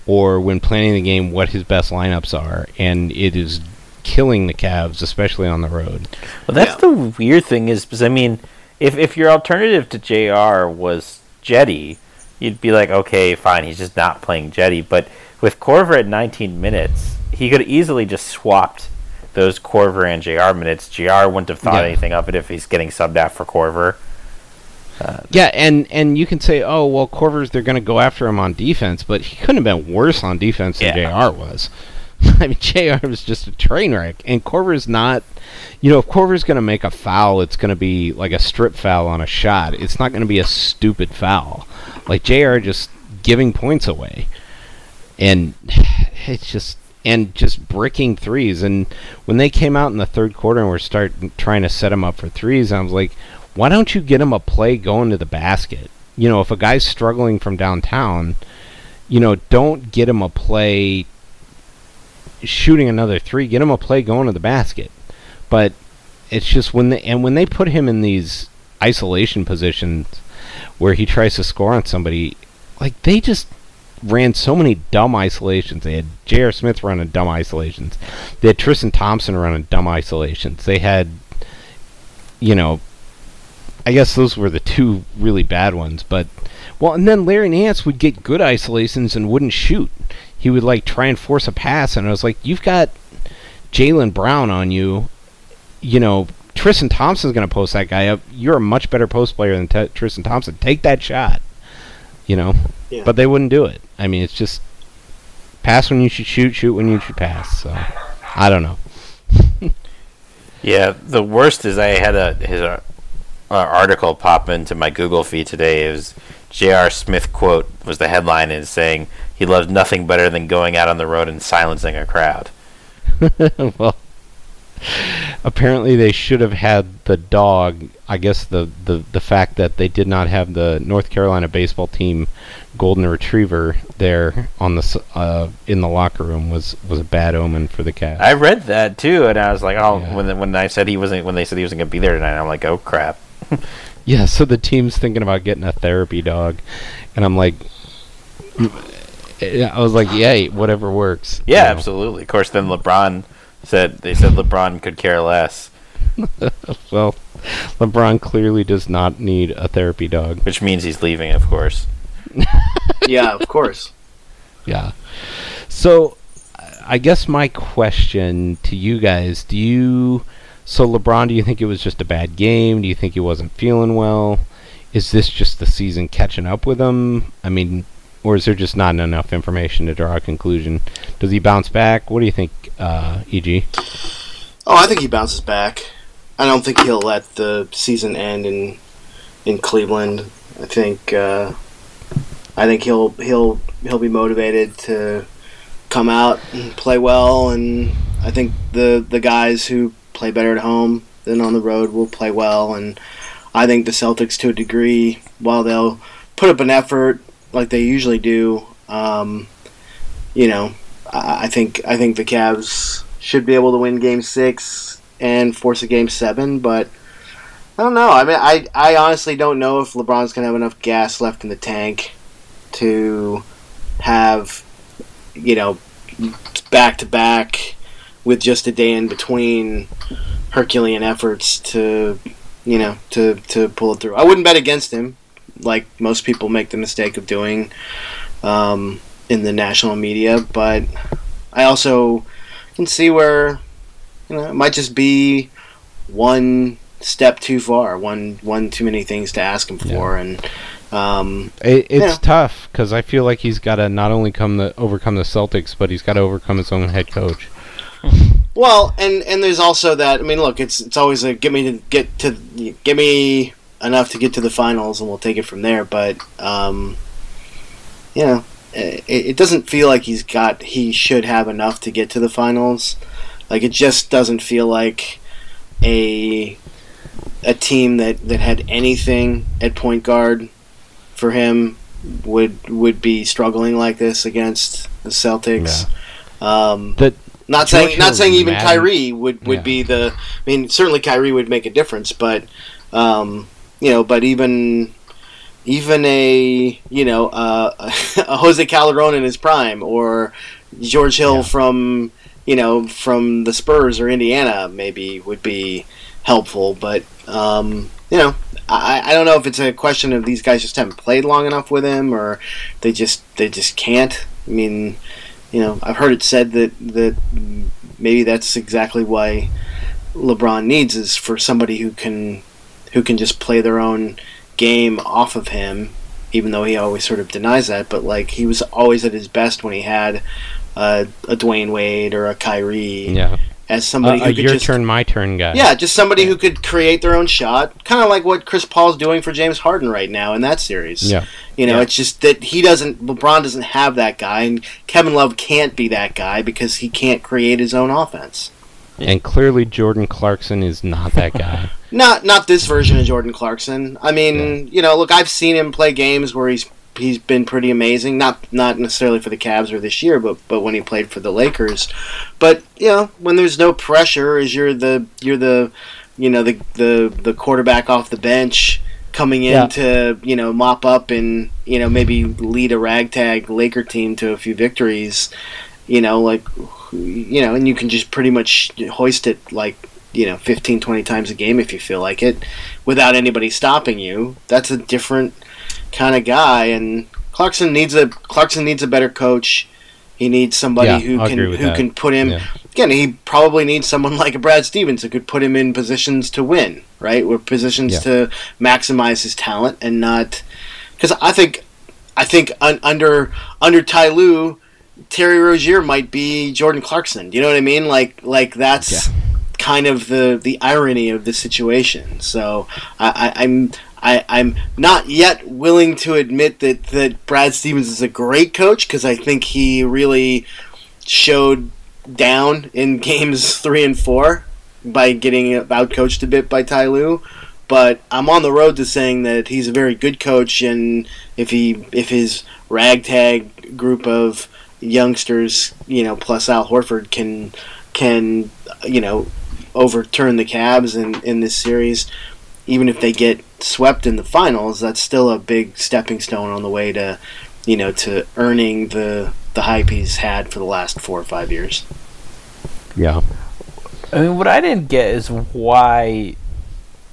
or when planning the game what his best lineups are, and it is killing the Cavs, especially on the road. Well, that's Yeah. the weird thing is because I mean, if if your alternative to Jr. was Cedi, you'd be like, okay, fine, he's just not playing Cedi. But with Korver at 19 minutes, he could easily just swapped those Korver and Jr. minutes. Jr. wouldn't have thought Yeah. anything of it if he's getting subbed out for Korver. Uh, yeah, and and you can say, oh well, Korvers they're going to go after him on defense, but he couldn't have been worse on defense than Yeah. Jr. was. I mean, Jr. was just a train wreck, and Korver's not. You know, if Korver's going to make a foul, it's going to be like a strip foul on a shot. It's not going to be a stupid foul. Like Jr. just giving points away, and it's just and just bricking threes. And when they came out in the third quarter and were start trying to set him up for threes, I was like, why don't you get him a play going to the basket? You know, if a guy's struggling from downtown, you know, don't get him a play shooting another three. Get him a play going to the basket. But it's just when they and when they put him in these isolation positions where he tries to score on somebody, like they just ran so many dumb isolations. They had J.R. Smith running dumb isolations. They had Tristan Thompson running dumb isolations. They had, you know, I guess those were the two really bad ones. But well, and then Larry Nance would get good isolations and wouldn't shoot. He would like try and force a pass, and I was like, you've got Jaylen Brown on you. You know, Tristan Thompson's going to post that guy up. You're a much better post player than T- Tristan Thompson. Take that shot. You know, Yeah. but they wouldn't do it. I mean, it's just pass when you should shoot, shoot when you should pass. So I don't know. Yeah, the worst is I had a his uh, uh, article pop into my Google feed today. It was J.R. Smith quote was the headline and saying he loves nothing better than going out on the road and silencing a crowd. well, apparently they should have had the dog. I guess the, the, the fact that they did not have the North Carolina baseball team golden retriever there on the uh, in the locker room was, was a bad omen for the Cavs. I read that too, and I was like, oh, Yeah. when when I said he wasn't when they said he wasn't gonna be there tonight, I'm like, oh crap. yeah, so the team's thinking about getting a therapy dog, and I'm like, I was like, yay, whatever works. Yeah, you know. absolutely. Of course, then LeBron said they said LeBron could care less, Well, LeBron clearly does not need a therapy dog. which means he's leaving, of course. yeah, of course. Yeah. So, I guess my question to you guys: Do you, so LeBron? Do you think it was just a bad game? Do you think he wasn't feeling well? Is this just the season catching up with him? I mean, or is there just not enough information to draw a conclusion? Does he bounce back? What do you think, uh, EG? Oh, I think he bounces back. I don't think he'll let the season end in in Cleveland. I think uh, I think he'll he'll he'll be motivated to come out and play well, and I think the the guys who play better at home than on the road will play well, and I think the Celtics, to a degree, while they'll put up an effort like they usually do, um, you know, I, I think I think the Cavs should be able to win Game Six and force a Game Seven, but I don't know. I mean, I I honestly don't know if LeBron's gonna have enough gas left in the tank to have you know back to back with just a day in between Herculean efforts to you know to to pull it through. I wouldn't bet against him, like most people make the mistake of doing um, in the national media, but I also can see where you know it might just be one step too far, one one too many things to ask him for, and um, It, it's Yeah. tough because I feel like he's got to not only come the overcome the Celtics, but he's got to overcome his own head coach. Well, and and there's also that. I mean, look, it's it's always a get me to get to get me enough to get to the finals, and we'll take it from there. But um, you know, it, it doesn't feel like he's got he should have enough to get to the finals. Like it just doesn't feel like a a team that that had anything at point guard for him would would be struggling like this against the Celtics. Um, That not George saying not saying even Madden- Kyrie would, would Yeah. be the. I mean, certainly Kyrie would make a difference, but um, you know, but even even a you know uh, a Jose Calderon in his prime or George Hill Yeah. from you know from the Spurs or Indiana maybe would be helpful, but um, you know. I, I don't know if it's a question of these guys just haven't played long enough with him, or they just they just can't. I mean, you know, I've heard it said that that maybe that's exactly why LeBron needs is for somebody who can who can just play their own game off of him, even though he always sort of denies that. But like he was always at his best when he had a, a Dwyane Wade or a Kyrie Yeah. as somebody Uh, who a could your just turn, my turn guy. yeah, just somebody who could create their own shot, kind of like what Chris Paul's doing for James Harden right now in that series. Yeah. You know, Yeah. it's just that he doesn't. LeBron doesn't have that guy, and Kevin Love can't be that guy because he can't create his own offense. And clearly Jordan Clarkson is not that guy. Not not this version of Jordan Clarkson. I mean, you know, look, I've seen him play games where he's he's been pretty amazing. Not not necessarily for the Cavs or this year, but but when he played for the Lakers. But you know, when there's no pressure, as you're the you're the you know the the the quarterback off the bench coming in Yeah. to you know mop up and you know maybe lead a ragtag Laker team to a few victories. You know, like you know, and you can just pretty much hoist it like you know 15 20 times a game if you feel like it without anybody stopping you that's a different kind of guy and clarkson needs a clarkson needs a better coach he needs somebody Yeah, who I'll can who that. can put him Yeah. again he probably needs someone like a brad stevens who could put him in positions to win right with positions Yeah. to maximize his talent and not because i think i think un, under under ty Lue, terry rozier might be jordan clarkson you know what i mean like like that's kind of the the irony of the situation. So I, I, I'm I, I'm not yet willing to admit that that Brad Stevens is a great coach because I think he really showed down in games three and four by getting outcoached a bit by Ty Lue. But I'm on the road to saying that he's a very good coach, and if he if his ragtag group of youngsters, you know, plus Al Horford can can you know overturn the Cavs in in this series, even if they get swept in the finals, that's still a big stepping stone on the way to you know to earning the the hype he's had for the last four or five years. Yeah. I mean, what I didn't get is why.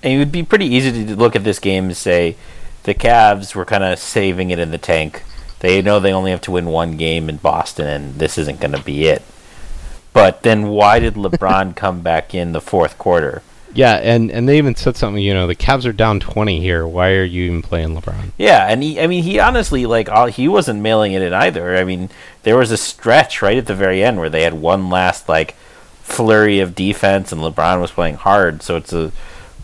And it would be pretty easy to look at this game and say the Cavs were kind of saving it in the tank. They know they only have to win one game in Boston, and this isn't going to be it. But then, why did LeBron come back in the fourth quarter? Yeah, and, and they even said something, you know, the Cavs are down 20 here. Why are you even playing LeBron? Yeah, and he, I mean, he honestly, like, all, he wasn't mailing it in either. I mean, there was a stretch right at the very end where they had one last, like, flurry of defense, and LeBron was playing hard, so it's a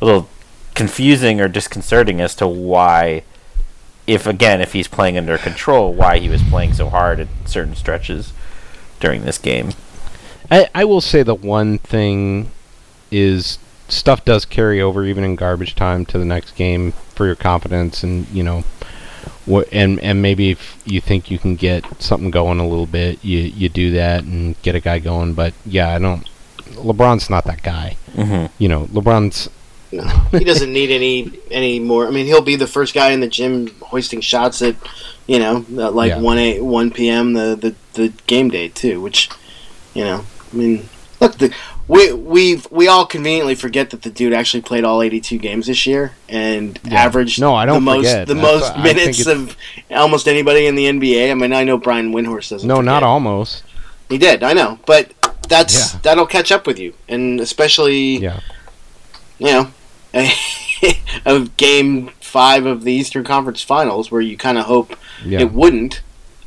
little confusing or disconcerting as to why, if, again, if he's playing under control, why he was playing so hard at certain stretches during this game. I, I will say the one thing is stuff does carry over even in garbage time to the next game for your confidence and you know what and and maybe if you think you can get something going a little bit you you do that and get a guy going but yeah I don't LeBron's not that guy Mm-hmm. you know LeBron's No, he doesn't need any any more. I mean, he'll be the first guy in the gym hoisting shots at you know at like Yeah. one a one p.m. the, the the game day too. Which you know, I mean, look, the, we we we all conveniently forget that the dude actually played all eighty two games this year and Yeah. averaged No, I don't the most forget. the That's most what- minutes of almost anybody in the NBA. I mean, I know Brian Windhorst doesn't. no not almost He did, I know, but that's Yeah. that'll catch up with you, and especially yeah you know, of game five of the Eastern Conference Finals, where you kind of hope yeah it wouldn't,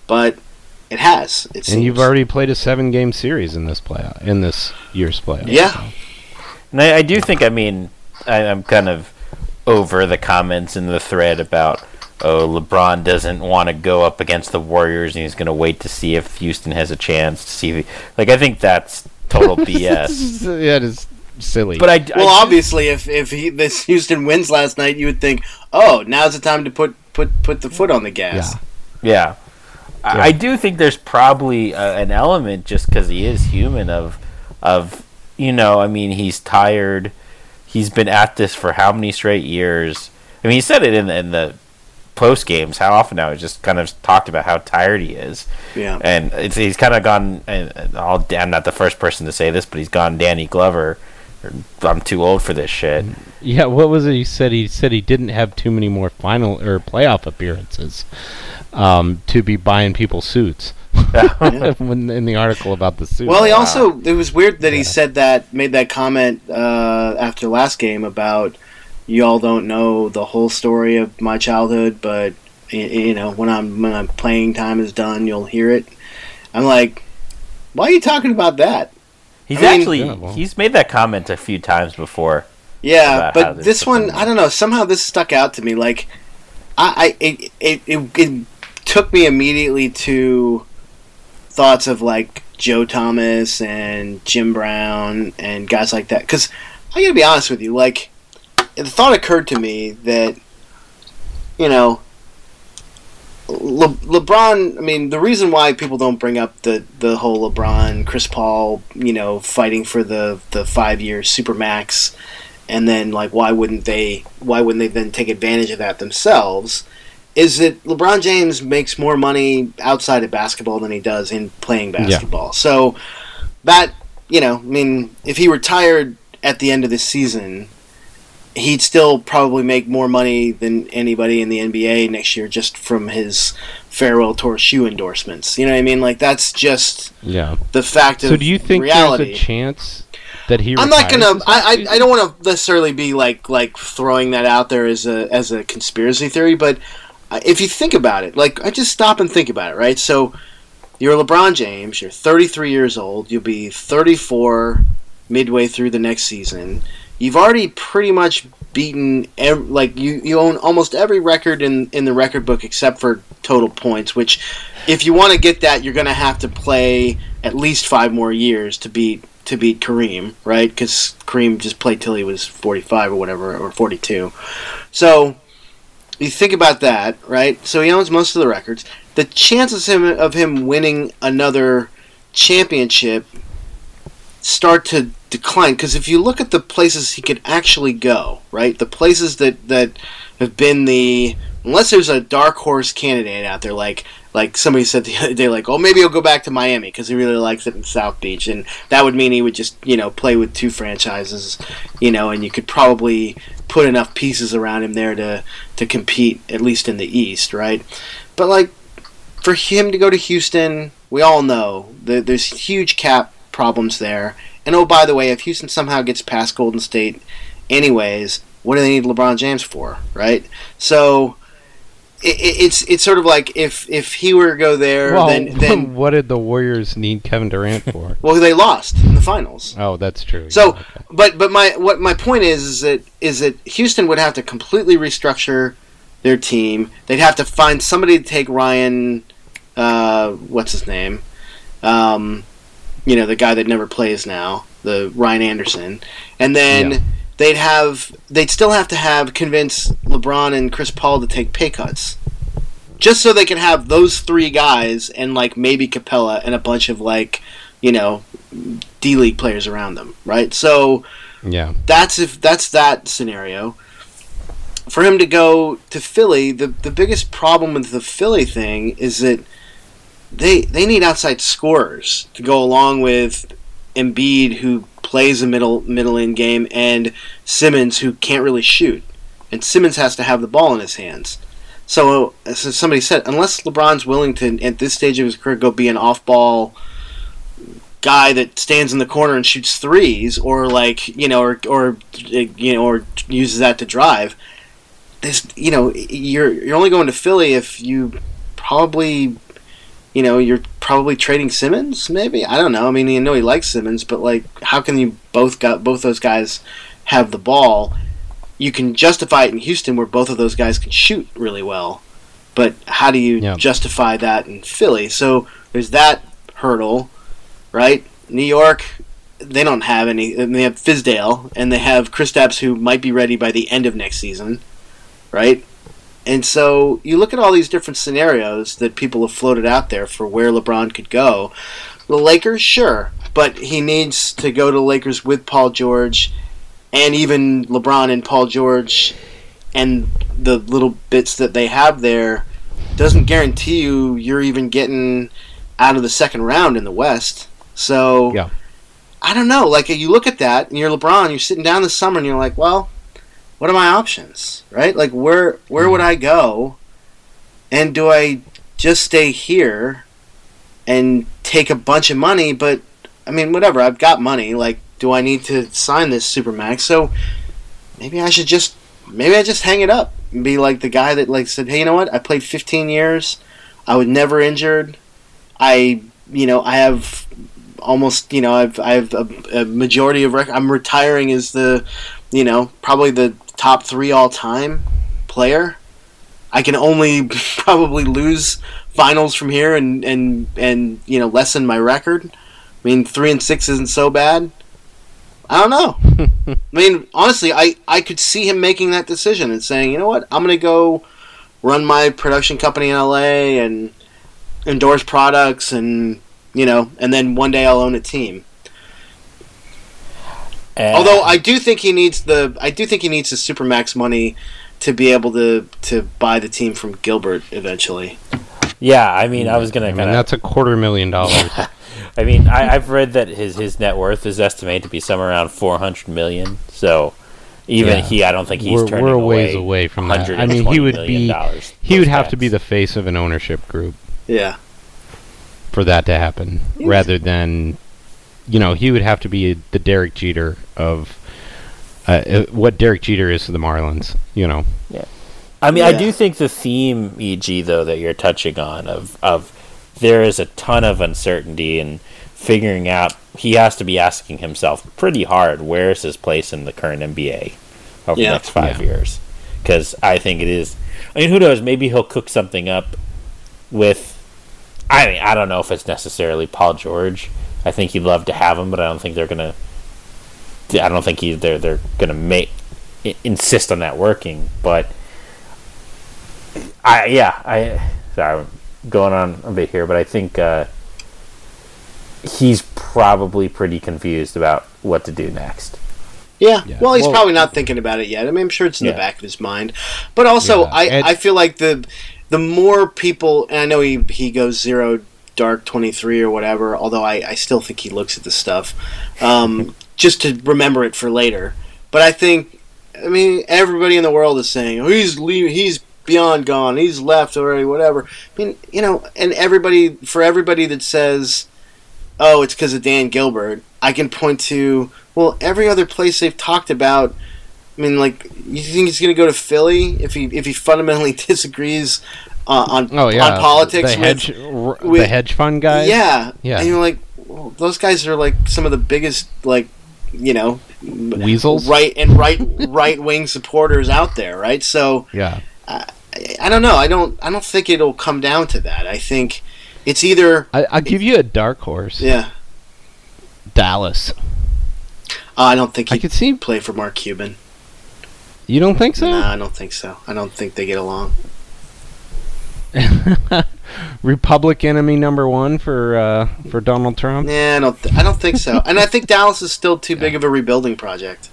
but it has. It and you've already played a seven game series in this playoff in this year's playoff Yeah. And I, I do think, I mean, I, I'm kind of over the comments in the thread about, oh, LeBron doesn't want to go up against the Warriors and he's going to wait to see if Houston has a chance to see. If, like, I think that's total BS. yeah it is silly But I, I Well, do- obviously, if if he, this Houston wins last night, you would think, oh, now's the time to put put put the foot on the gas. Yeah. Yeah. I, Yeah. I do think there's probably uh, an element just because he is human of, of you know, I mean, he's tired. He's been at this for how many straight years? I mean, he said it in the, in the post games. How often now? He just kind of talked about how tired he is, Yeah. and it's, he's kind of gone. And I'm not the first person to say this, but he's gone Danny Glover. Or, I'm too old for this shit. Yeah, what was it he said? He said he didn't have too many more final or playoff appearances um, to be buying people suits. when in the article about the suit. Well, he also it was weird that he said that made that comment uh, after last game about you all don't know the whole story of my childhood, but y- you know when I'm when I'm playing time is done, you'll hear it. I'm like, Why are you talking about that? He's I mean- actually Yeah, well. he's made that comment a few times before. Yeah, but this this one, I don't know. Somehow this stuck out to me. Like, I, I it, it, it, it took me immediately to thoughts of like Joe Thomas and Jim Brown and guys like that. Because I gotta be honest with you, like, the thought occurred to me that, you know, Le- LeBron. I mean, the reason why people don't bring up the the whole LeBron, Chris Paul, you know, fighting for the the five year supermax, and then like why wouldn't they? Why wouldn't they then take advantage of that themselves? Is that LeBron James makes more money outside of basketball than he does in playing basketball. So that you know, I mean, if he retired at the end of this season, he'd still probably make more money than anybody in the NBA next year just from his farewell tour shoe endorsements. You know what I mean? Like that's just Yeah. the fact of So do you think reality. there's a chance that he? I'm not gonna. I, I. I don't want to necessarily be like like throwing that out there as a as a conspiracy theory, but if you think about it, like I just stop and think about it, right? So you're LeBron James. You're 33 years old. You'll be 34 midway through the next season. You've already pretty much beaten ev- like you you own almost every record in in the record book except for total points. Which, if you want to get that, you're going to have to play at least five more years to beat to beat Kareem, right? Because Kareem just played till he was 45 or whatever, or 42. So you think about that, right? So he owns most of the records. The chances him of him winning another championship start to decline because if you look at the places he could actually go, right? The places that that have been the unless there's a dark horse candidate out there like like somebody said the other day like oh maybe he'll go back to Miami because he really likes it in South Beach and that would mean he would just you know play with two franchises you know and you could probably put enough pieces around him there to to compete at least in the East right but like for him to go to Houston we all know that there's huge cap problems there and oh by the way if Houston somehow gets past Golden State anyways what do they need LeBron James for right so it, it- it's it's sort of like if if he were to go there, Well, then then what did the Warriors need Kevin Durant for? well they lost in the finals. oh, that's true. So, yeah, okay. but but my what my point is is that is that Houston would have to completely restructure their team. They'd have to find somebody to take Ryan, uh, what's his name, um, you know the guy that never plays now, the Ryan Anderson, and then. Yeah. They'd have, they'd still have to have convince LeBron and Chris Paul to take pay cuts, just so they could have those three guys and like maybe Capela and a bunch of like, you know, D League players around them, right? So yeah, that's if that's that scenario. For him to go to Philly, the the biggest problem with the Philly thing is that they they need outside scorers to go along with Embiid, who plays a middle middle in game, and Simmons, who can't really shoot, and Simmons has to have the ball in his hands. So, as somebody said, unless LeBron's willing to, at this stage of his career, go be an off-ball guy that stands in the corner and shoots threes, or like you know, or or you know, or uses that to drive. This, you know, you're you're only going to Philly if you probably, you know, you're probably trading Simmons. Maybe I don't know. I mean, you know, he likes Simmons, but like, how can you both got both those guys have the ball? You can justify it in Houston, where both of those guys can shoot really well. But how do you Yeah. justify that in Philly? So there's that hurdle right? New York, they don't have any. and They have Fizdale, and they have Kristaps, who might be ready by the end of next season, right? And so you look at all these different scenarios that people have floated out there for where LeBron could go. The Lakers, sure, but he needs to go to the Lakers with Paul George, and even LeBron and Paul George, and the little bits that they have there doesn't guarantee you you're even getting out of the second round in the West. So Yeah. I don't know. Like you look at that, and you're LeBron. You're sitting down this summer, and you're like, well, what are my options, right? Like where where would mm-hmm. I go? And do I just stay here and take a bunch of money? But I mean, whatever. I've got money. Like, do I need to sign this supermax? So maybe I should just maybe I just hang it up and be like the guy that like said, hey, you know what? I played 15 years. I was never injured. I you know I have almost you know I've I've a, a majority of rec- I'm retiring as the you know probably the top three all time player. I can only probably lose finals from here and and and you know lessen my record. I mean three and six isn't so bad. I don't know. I mean honestly, I I could see him making that decision and saying you know what I'm gonna go run my production company in LA and endorse products and you know, and then one day I'll own a team. And- Although I do think he needs the I do think he needs the supermax money to be able to to buy the team from Gilbert eventually. yeah, I mean, I was gonna I mean, kind of. that's a quarter million dollars. I mean, I, I've read that his his net worth is estimated to be somewhere around four hundred million. So even Yeah. he, I don't think he's we're, turning we're a ways away away from that. I mean, he would be $120 he would those have to be the face of an ownership group Yeah. for that to happen, rather than, you know, he would have to be the Derek Jeter of uh, uh, what Derek Jeter is to the Marlins. You know, Yeah. I mean, I do think the theme, E.G., though, that you're touching on of of there is a ton of uncertainty and figuring out. He has to be asking himself pretty hard, where is his place in the current NBA over Yeah. the next five Yeah. years? Because I think it is. I mean, who knows? Maybe he'll cook something up with. I mean, I don't know if it's necessarily Paul George. I think he'd love to have him, but I don't think they're gonna. I don't think he, they're they're gonna make insist on that working. But I yeah I sorry I'm going on a bit here, but I think uh, he's probably pretty confused about what to do next. Yeah. Yeah. Well, he's Well- probably not thinking about it yet. I mean, I'm sure it's in Yeah. the back of his mind. But also, Yeah. I, I feel like the the more people, and I know he, he goes zero dark 23 or whatever, although I, I still think he looks at the stuff um, just to remember it for later. But I think, I mean, everybody in the world is saying, oh, he's leaving, he's beyond gone, he's left already, whatever. I mean, you know, and everybody, for everybody that says, oh, it's because of Dan Gilbert, I can point to, well, every other place they've talked about. I mean, like, you think he's going to go to Philly if he if he fundamentally disagrees uh, on oh yeah, on politics the with, hedge, r- the hedge fund guys. yeah, Yeah. and you're like, well, those guys are like some of the biggest, like, you know, weasels. right and right right wing supporters out there, right? So Yeah, I, I don't know. I don't I don't think it'll come down to that. I think it's either I, I'll give you a dark horse. yeah. Dallas. Uh, I don't think I could see. play for Mark Cuban. You don't think so? No, I don't think so. I don't think they get along. Republic enemy number one for uh, for Donald Trump. Yeah, I don't. Th- I don't think so. and I think Dallas is still too big of a rebuilding project.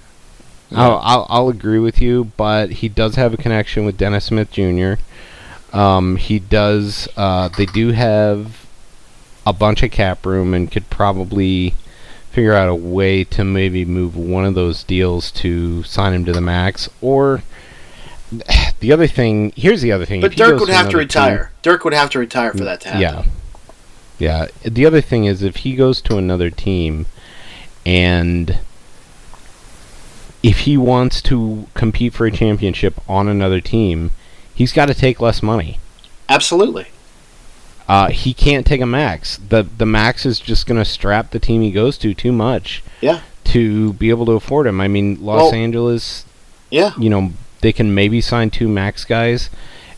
I'll, I'll I'll agree with you, but he does have a connection with Dennis Smith Jr. Um, he does. Uh, they do have a bunch of cap room and could probably figure out a way to maybe move one of those deals to sign him to the max. Or the other thing. Here's the other thing. But if Dirk would have to another team- retire. Dirk would have to retire for that to happen. yeah. Yeah. The other thing is if he goes to another team and if he wants to compete for a championship on another team, he's got to take less money. Absolutely. Uh, he can't take a max. The the max is just going to strap the team he goes to too much Yeah. to be able to afford him. I mean, Los Well- Angeles, Yeah. you know, they can maybe sign two max guys,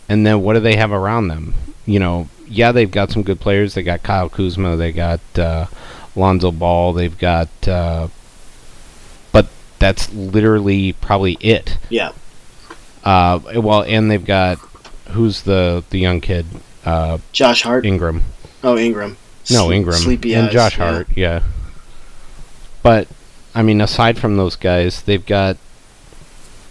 and then what do they have around them? You know, yeah, they've got some good players. They got Kyle Kuzma, they got uh, Lonzo Ball, they've got, uh, but that's literally probably it. Yeah. Uh, well, and they've got who's the the young kid, uh, Josh Hart. Ingram. oh, Ingram. No, Ingram Sleepy and eyes, Josh yeah. Hart, yeah. But I mean, aside from those guys, they've got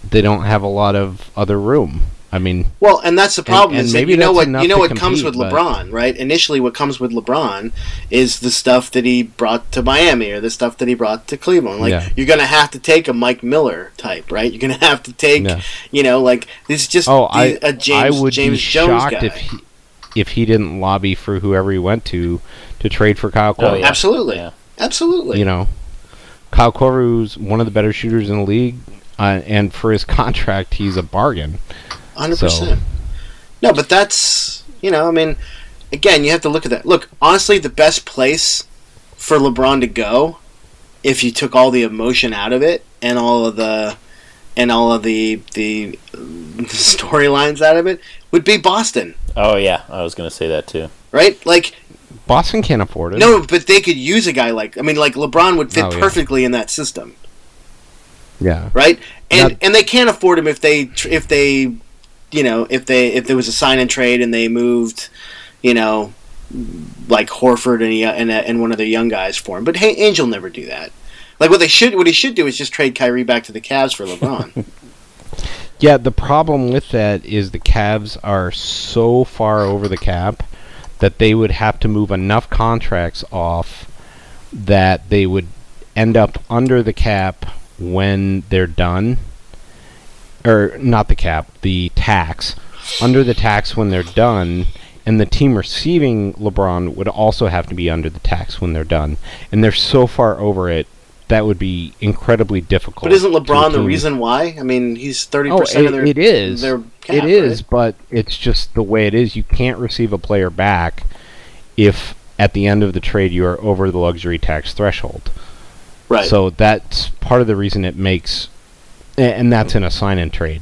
they don't have a lot of other room. I mean, Well, and that's the problem and is that maybe you know what you know to what comes with but- LeBron, right? Initially, what comes with LeBron is the stuff that he brought to Miami or the stuff that he brought to Cleveland. Like Yeah. you're gonna have to take a Mike Miller type, right? You're gonna have to take, Yeah. you know, like this is just oh, the- I a James I would James be Jones shocked guy. if he if he didn't lobby for whoever he went to to trade for Kyle Oh, Korver. yeah. Absolutely, Yeah. absolutely. You know, Kyle Korver's one of the better shooters in the league, uh, and for his contract, he's a bargain. Hundred So- percent. No, but that's you know, I mean, again, you have to look at that. Look, honestly, the best place for LeBron to go if you took all the emotion out of it and all of the and all of the the, the storylines out of it would be Boston, Oh yeah, I was gonna say that too. right? Like Boston can't afford it. no, but they could use a guy like I mean, like LeBron would fit Oh, yeah. perfectly in that system, Yeah. right? And Now- and they can't afford him if they if they you know if they if there was a sign and trade and they moved you know like Horford and and, and one of the young guys for him. But hey, Ainge'll never do that. Like what they should what he should do is just trade Kyrie back to the Cavs for LeBron. Yeah, the problem with that is the Cavs are so far over the cap that they would have to move enough contracts off that they would end up under the cap when they're done. Or not the cap, the tax. Under the tax when they're done, and the team receiving LeBron would also have to be under the tax when they're done. And they're so far over it that would be incredibly difficult. but isn't LeBron the reason why? I mean, he's oh, thirty Oh, percent it, of their it is. their cap, it is, right? but it's just the way it is. You can't receive a player back if at the end of the trade you are over the luxury tax threshold. Right. So that's part of the reason it makes, and that's in a sign and trade,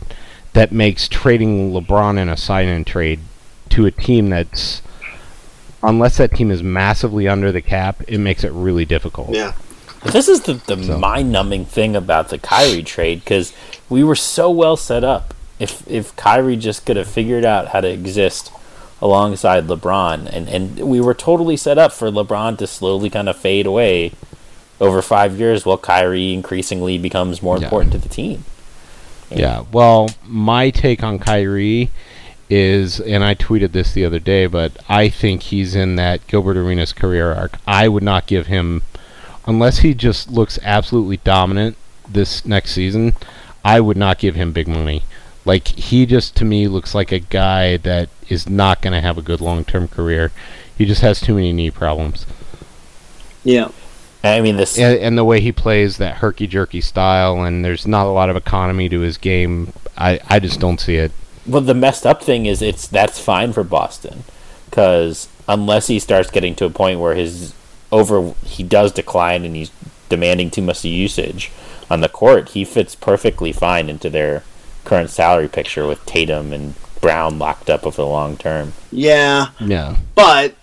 that makes trading LeBron in a sign and trade to a team that's, unless that team is massively under the cap, it makes it really difficult. yeah. But this is the, the So- mind-numbing thing about the Kyrie trade because we were so well set up. If if Kyrie just could have figured out how to exist alongside LeBron, and and we were totally set up for LeBron to slowly kind of fade away over five years, while Kyrie increasingly becomes more Yeah. important to the team. Yeah. Well, my take on Kyrie is, and I tweeted this the other day, but I think he's in that Gilbert Arenas career arc. I would not give him, unless he just looks absolutely dominant this next season, I would not give him big money. Like, he just, to me, looks like a guy that is not going to have a good long term career. He just has too many knee problems. Yeah. I mean, this And, and the way he plays that herky jerky style, and there's not a lot of economy to his game, I, I just don't see it. Well, the messed up thing is it's that's fine for Boston because unless he starts getting to a point where his over he does decline and he's demanding too much usage on the court, he fits perfectly fine into their current salary picture with Tatum and Brown locked up over the long term. Yeah. Yeah. But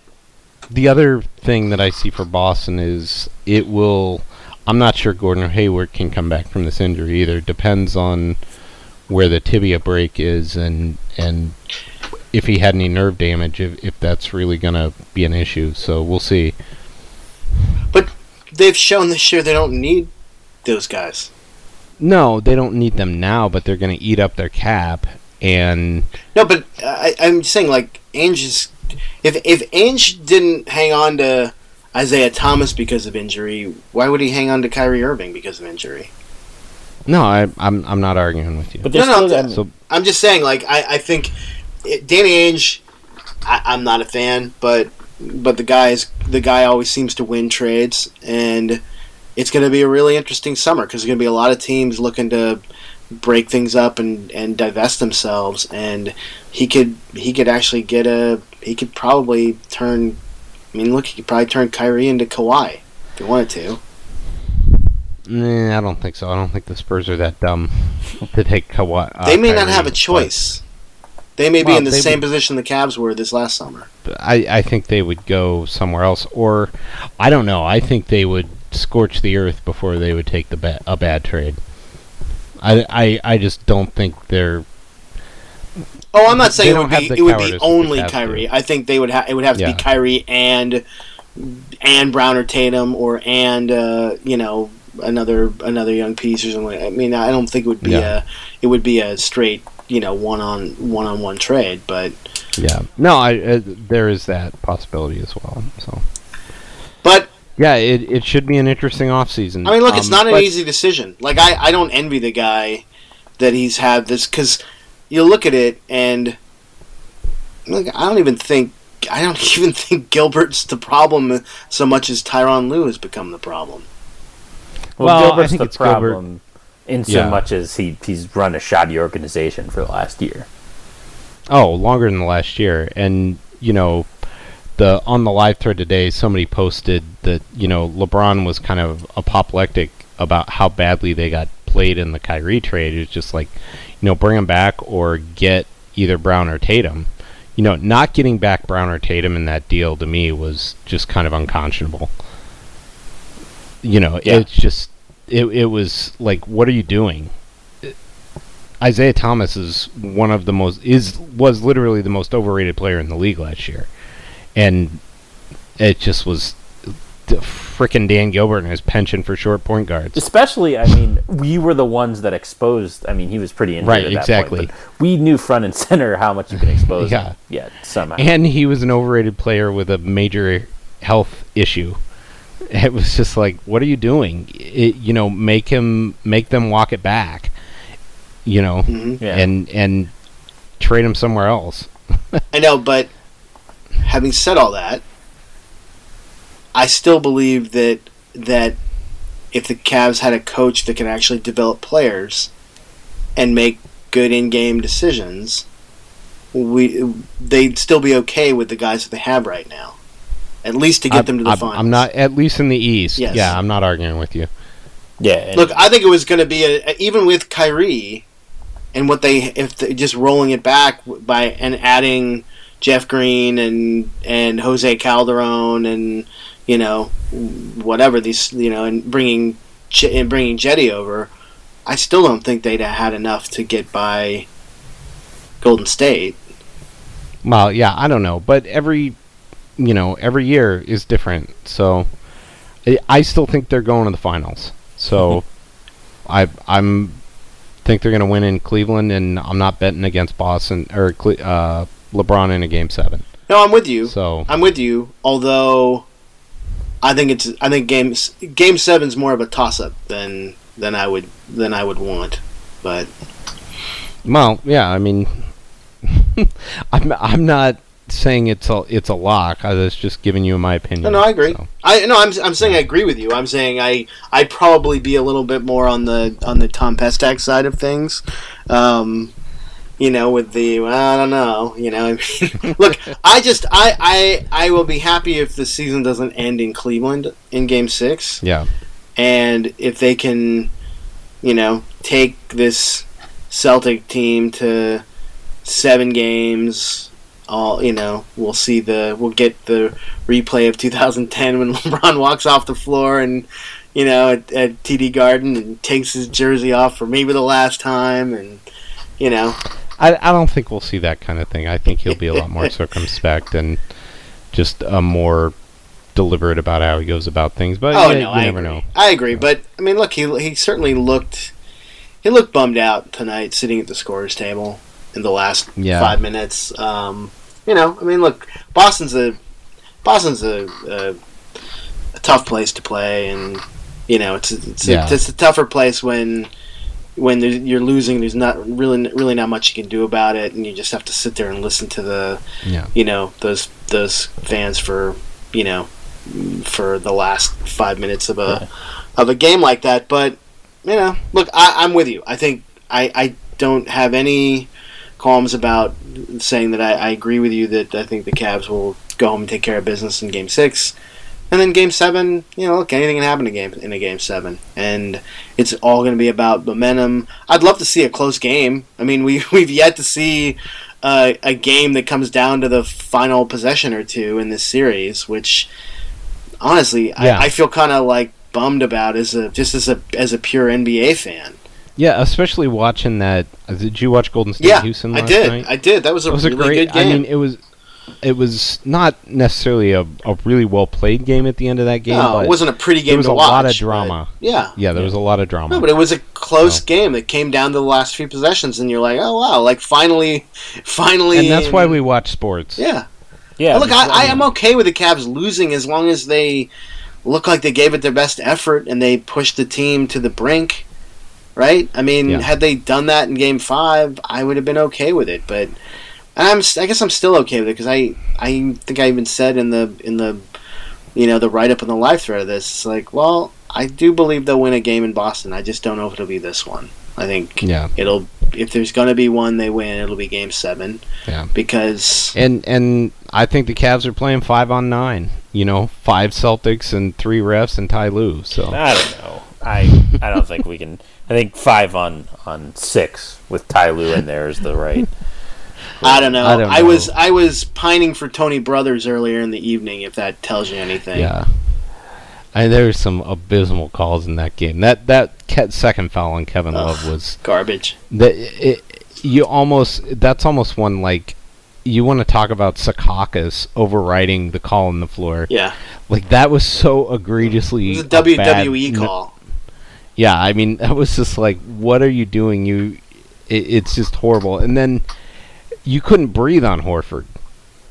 The other thing that I see for Boston is it will. I'm not sure Gordon Hayward can come back from this injury either. Depends on where the tibia break is and and if he had any nerve damage, if, if that's really going to be an issue. So we'll see. but they've shown this year they don't need those guys. No, they don't need them now, but they're going to eat up their cap. And No, but I, I'm saying like Ainge is. If if Ainge didn't hang on to Isaiah Thomas because of injury, why would he hang on to Kyrie Irving because of injury? no, I, I'm I'm not arguing with you. But No, no, still th- So I'm just saying, like I, I think it, Danny Ainge. I, I'm not a fan, but but the guy's the guy always seems to win trades, and it's going to be a really interesting summer because there's going to be a lot of teams looking to break things up and, and divest themselves, and he could he could actually get a he could probably turn. I mean, look, he could probably turn Kyrie into Kawhi if he wanted to. Nah, I don't think so. I don't think the Spurs are that dumb to take Kawhi. Uh, they may not have a choice. They may be in the same would- position the Cavs were this last summer. I, I think they would go somewhere else, or I don't know. I think they would scorch the earth before they would take the ba- a bad trade. I, I, I just don't think they're. Oh, I'm not saying it would be it would be only Kyrie. I think they would have it would have to Yeah. be Kyrie and and Brown or Tatum or and uh, you know another another young piece or something. I mean, I don't think it would be Yeah. a it would be a straight you know one on one on one trade, but Yeah. No, I uh, there is that possibility as well. So but yeah, it, it should be an interesting offseason. I mean, look, it's Um, not an easy decision. Like I I don't envy the guy that he's had this because you look at it and look, I don't even think. I don't even think Gilbert's the problem so much as Tyronn Lue has become the problem. Well, Well, I Gilbert's think the it's Gilbert- problem in so Yeah. much as he he's run a shoddy organization for the last year. Oh, longer than the last year, and you know, the on the live thread today, somebody posted that you know LeBron was kind of apoplectic about how badly they got played in the Kyrie trade. It's just like, you know, bring him back or get either Brown or Tatum. You know, not getting back Brown or Tatum in that deal to me was just kind of unconscionable. You know, Yeah. it's just it it was like, what are you doing? Isaiah Thomas is one of the most is was literally the most overrated player in the league last year, and it just was frickin' Dan Gilbert and his penchant for short point guards. Especially, I mean, we were the ones that exposed. I mean, he was pretty injured Right, at that exactly. Point, we knew front and center how much you can expose. Yeah. him. yeah, somehow. And he was an overrated player with a major health issue. It was just like, what are you doing? It, you know, make him make them walk it back. You know, mm-hmm. Yeah. and and trade him somewhere else. I know, but having said all that, I still believe that that if the Cavs had a coach that can actually develop players and make good in-game decisions, we they'd still be okay with the guys that they have right now. At least to get I'm- them to the I'm, finals. I'm not at least in the East. Yes. Yeah, I'm not arguing with you. yeah. and- Look, I think it was going to be a, even with Kyrie and what they if they, just rolling it back by and adding Jeff Green and and Jose Calderon and you know whatever these you know and bringing and bringing Jetty over, I still don't think they'd have had enough to get by Golden State. Well, yeah, I don't know, but every you know every year is different. So I, I still think they're going to the finals. So I I'm think they're going to win in Cleveland, and I'm not betting against Boston or Cle- uh, LeBron in a game seven. No, I'm with you. So I'm with you. Although I think it's I think games game seven's more of a toss up than than I would than I would want. But well, yeah, I mean, I'm I'm not saying it's a it's a lock. I was just giving you my opinion. no, no, I agree. so. I no, I'm I'm saying I agree with you. I'm saying I I'd probably be a little bit more on the on the Tom Pestak side of things. Um, you know, with the well, I don't know. You know, I mean, look, I just I I I will be happy if the season doesn't end in Cleveland in Game Six. Yeah, and if they can, you know, take this Celtic team to seven games, all you know, we'll see the we'll get the replay of 2010 when LeBron walks off the floor and you know at, at TD Garden and takes his jersey off for maybe the last time, and you know, I I don't think we'll see that kind of thing. I think he'll be a lot more circumspect and just a more deliberate about how he goes about things. But oh yeah, no, you I never agree. know. I agree, but I mean, look, he he certainly looked he looked bummed out tonight, sitting at the scorers table in the last Yeah. five minutes. Um, you know, I mean, look, Boston's a Boston's a, a, a tough place to play, and you know, it's it's, Yeah. a, it's a tougher place when when you're losing. There's not really really not much you can do about it, and you just have to sit there and listen to the Yeah. you know those those fans for you know for the last five minutes of a of a game like that. But you know, look, I, I'm with you. I think I, I don't have any qualms about saying that I, I agree with you that I think the Cavs will go home and take care of business in Game Six. And then Game Seven, you know, look, anything can happen in game in a Game Seven, and it's all going to be about momentum. I'd love to see a close game. I mean, we we've yet to see uh, a game that comes down to the final possession or two in this series, which honestly Yeah. I, I feel kind of like bummed about as a just as a as a pure NBA fan. Yeah, especially watching that. uh, Did you watch Golden State Yeah, Houston I did. night? I did. That was a it was really a great. good game. I mean, it was. It was not necessarily a, a really well played game at the end of that game. no, but it wasn't a pretty game there was to a watch. lot of drama. Yeah. Yeah, there was a lot of drama. No, but it was a close So. game that came down to the last few possessions, and you're like, oh wow, like finally, finally. and that's why we watch sports. Yeah. yeah. Look, I, I am okay with the Cavs losing as long as they look like they gave it their best effort and they pushed the team to the brink. Right? I mean, Yeah. had they done that in Game Five, I would have been okay with it. But I'm, I guess I'm still okay with it because I, I think I even said in the in the, you know, the write up in the live thread of this, it's like, well, I do believe they'll win a game in Boston. I just don't know if it'll be this one. I think Yeah. it'll if there's going to be one they win, it'll be game 7 Yeah. because And and I think the Cavs are playing five on nine. You know, five Celtics and three refs and Ty Lue. So I don't know. I I don't think we can. I think five on on six with Ty Lue in there is the right. I don't know. I I, don't know. was I was pining for Tony Brothers earlier in the evening if that tells you anything. yeah. And there were some abysmal calls in that game. That that second foul on Kevin Ugh. Love was Garbage. that it, you almost that's almost one like you want to talk about Sakakis overriding the call on the floor. Yeah. Like that was so egregiously It was a bad- WWE n- call. Yeah, I mean that was just like, what are you doing? You, it, it's just horrible. And then you couldn't breathe on Horford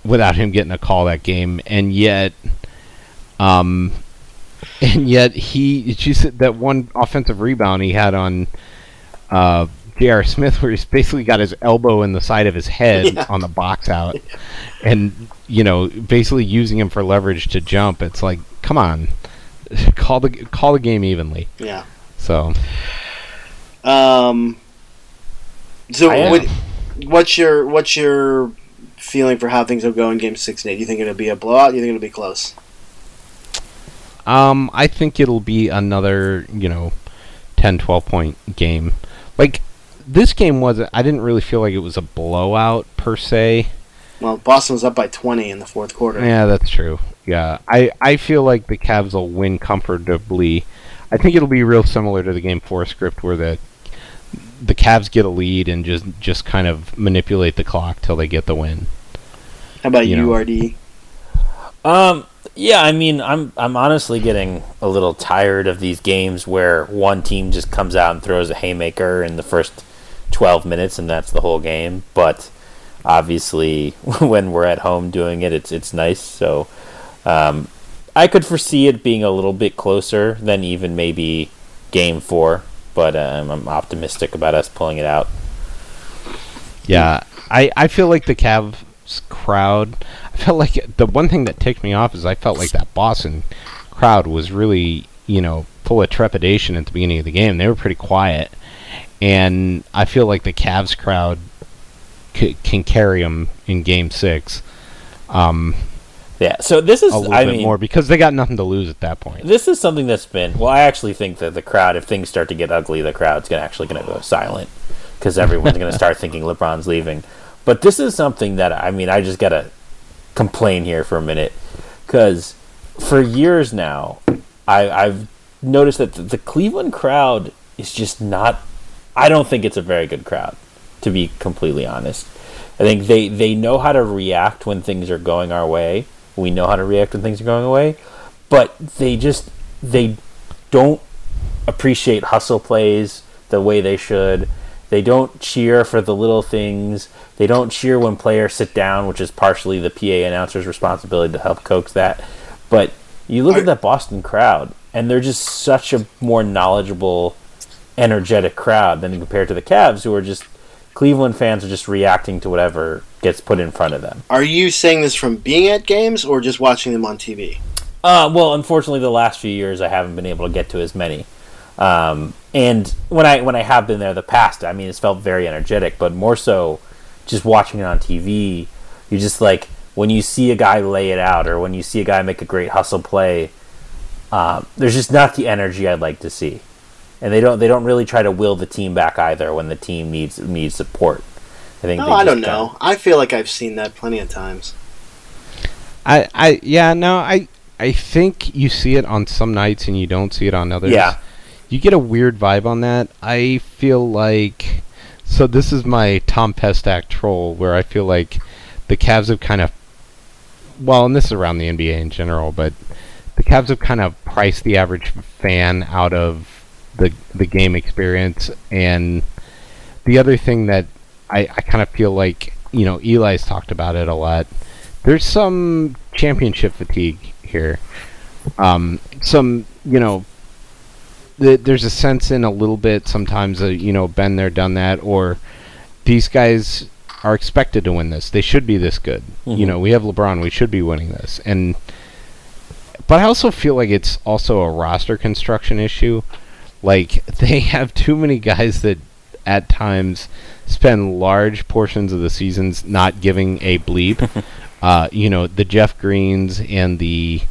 without him getting a call that game, and yet, um, and yet he just that one offensive rebound he had on uh, J.R. Smith, where he's basically got his elbow in the side of his head Yeah. on the box out, and you know, basically using him for leverage to jump. It's like, come on, call the call the game evenly. Yeah. So Um. So I am. what, what's your what's your feeling for how things will go in Game Six and Eight? Do you think it'll be a blowout? Do you think it'll be close? Um, I think it'll be another, you know, 10, 12 point game. Like, this game wasn't, I didn't really feel like it was a blowout per se. Well, Boston was up by twenty in the fourth quarter. Yeah, that's true. Yeah, I, I feel like the Cavs will win comfortably. I think it'll be real similar to the game four script where the the Cavs get a lead and just just kind of manipulate the clock till they get the win. How about You you, know. RD? Um. Yeah. I mean, I'm I'm honestly getting a little tired of these games where one team just comes out and throws a haymaker in the first 12 minutes and that's the whole game. But obviously, when we're at home doing it, it's it's nice. So, um, I could foresee it being a little bit closer than even maybe game four. But um, I'm optimistic about us pulling it out. Yeah, I, I feel like the Cavs crowd. I felt like the one thing that ticked me off is I felt like that Boston crowd was really you know full of trepidation at the beginning of the game. They were pretty quiet, and I feel like the Cavs crowd c- can carry them in Game Six. Um, Yeah. So this is a little I bit mean, more because they got nothing to lose at that point. This is something that's been well. I actually think that the crowd, if things start to get ugly, the crowd's gonna actually gonna go silent because everyone's gonna start thinking LeBron's leaving. But this is something that I mean, I just gotta complain here for a minute because for years now, I, I've noticed that the, the Cleveland crowd is just not. I don't think it's a very good crowd, to be completely honest. I think they, they know how to react when things are going our way. We know how to react when things are going away, but they just they don't appreciate hustle plays the way they should. They don't cheer for the little things. They don't cheer when players sit down, which is partially the PA announcer's responsibility to help coax that. But you look at that Boston crowd, and they're just such a more knowledgeable, energetic crowd than compared to the Cavs, who are just Cleveland fans are just reacting to whatever gets put in front of them. Are you saying this from being at games or just watching them on TV? Uh, well, unfortunately, the last few years I haven't been able to get to as many. Um, and when I when I have been there the past, I mean, it's felt very energetic, but more so, just watching it on TV, you just like when you see a guy lay it out, or when you see a guy make a great hustle play. Um, there's just not the energy I'd like to see, and they don't they don't really try to will the team back either when the team needs needs support. I think. No, they I don't kinda- know. I feel like I've seen that plenty of times. I, I yeah no I I think you see it on some nights and you don't see it on others. Yeah. You get a weird vibe on that. I feel like so this is my Tom Pestak troll where I feel like the Cavs have kind of well, and this is around the NBA in general, but the Cavs have kind of priced the average fan out of the the game experience and the other thing that I, I kind of feel like you know Eli's talked about it a lot. There's some championship fatigue here. Um, some you know, th- there's a sense in a little bit sometimes of you know been there, done that, or these guys are expected to win this. They should be this good. You Mhm. know, we have LeBron. We should be winning this. And but I also feel like it's also a roster construction issue. Like they have too many guys that at times spend large portions of the seasons not giving a bleep. uh, you know, the Jeff Greens and the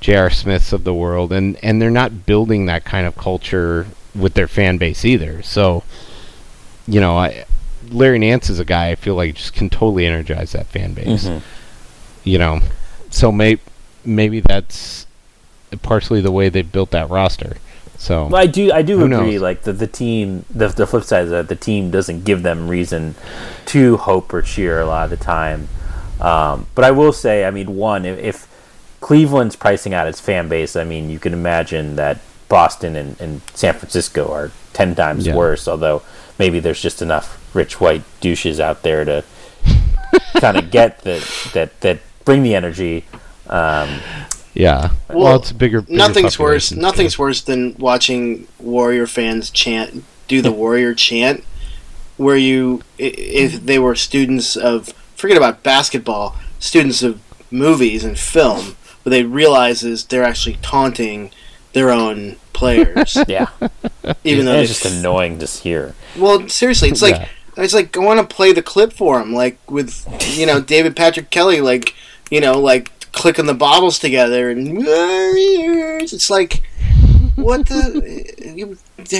J.R. Smiths of the world, and and they're not building that kind of culture with their fan base either. So, you know, I, Larry Nance is a guy I feel like just can totally energize that fan base. Mhm. You know, so may, maybe that's partially the way they built that roster. So Well, I do. I do agree. knows? Like the the team. The the flip side is that the team doesn't give them reason to hope or cheer a lot of the time. Um, but I will say, I mean, one, if, if Cleveland's pricing out its fan base, I mean, you can imagine that Boston and, and San Francisco are ten times Yeah. worse. Although maybe there's just enough rich white douches out there to kind of get that that that bring the energy. Um, yeah, well, Well, it's bigger. bigger nothing's worse. Nothing's too. worse than watching Warrior fans chant, do the Warrior chant, where you, if they were students of, forget about basketball, students of movies and film, what they realize is they're actually taunting their own players, yeah, even though it's just annoying to hear. Well, seriously, it's like Yeah. it's like I want to play the clip for him, like with you know David Patrick Kelly, like you know, like clicking the bottles together and. It's like what the you,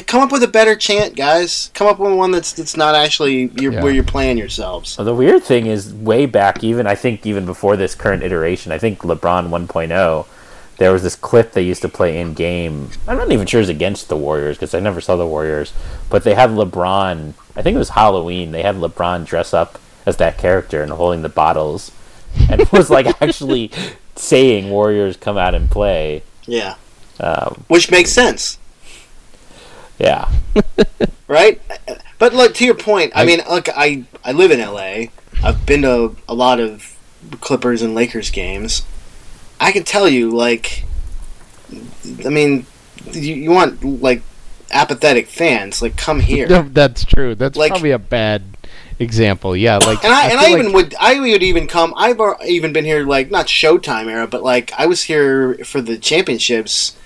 come up with a better chant, guys. Come up with one that's that's not actually you're, Yeah. where you're playing yourselves. So the weird thing is, way back, even I think even before this current iteration, I think LeBron 1.0, there was this clip they used to play in game. I'm not even sure it's against the Warriors because I never saw the Warriors, but they had LeBron. I think it was Halloween. They had LeBron dress up as that character and holding the bottles, and was like actually saying Warriors come out and play. Yeah, Um, which makes sense, yeah, right? But look to your point. I, I- mean, look, I I live in L.A. I've been to a lot of Clippers and Lakers games. I can tell you, like, I mean, you, you want like apathetic fans, like come here. No, that's true. That's Like- probably a bad example. Yeah, like And I, and feel I even like- would I would even come. I've even been here like not Showtime era, but like I was here for the championships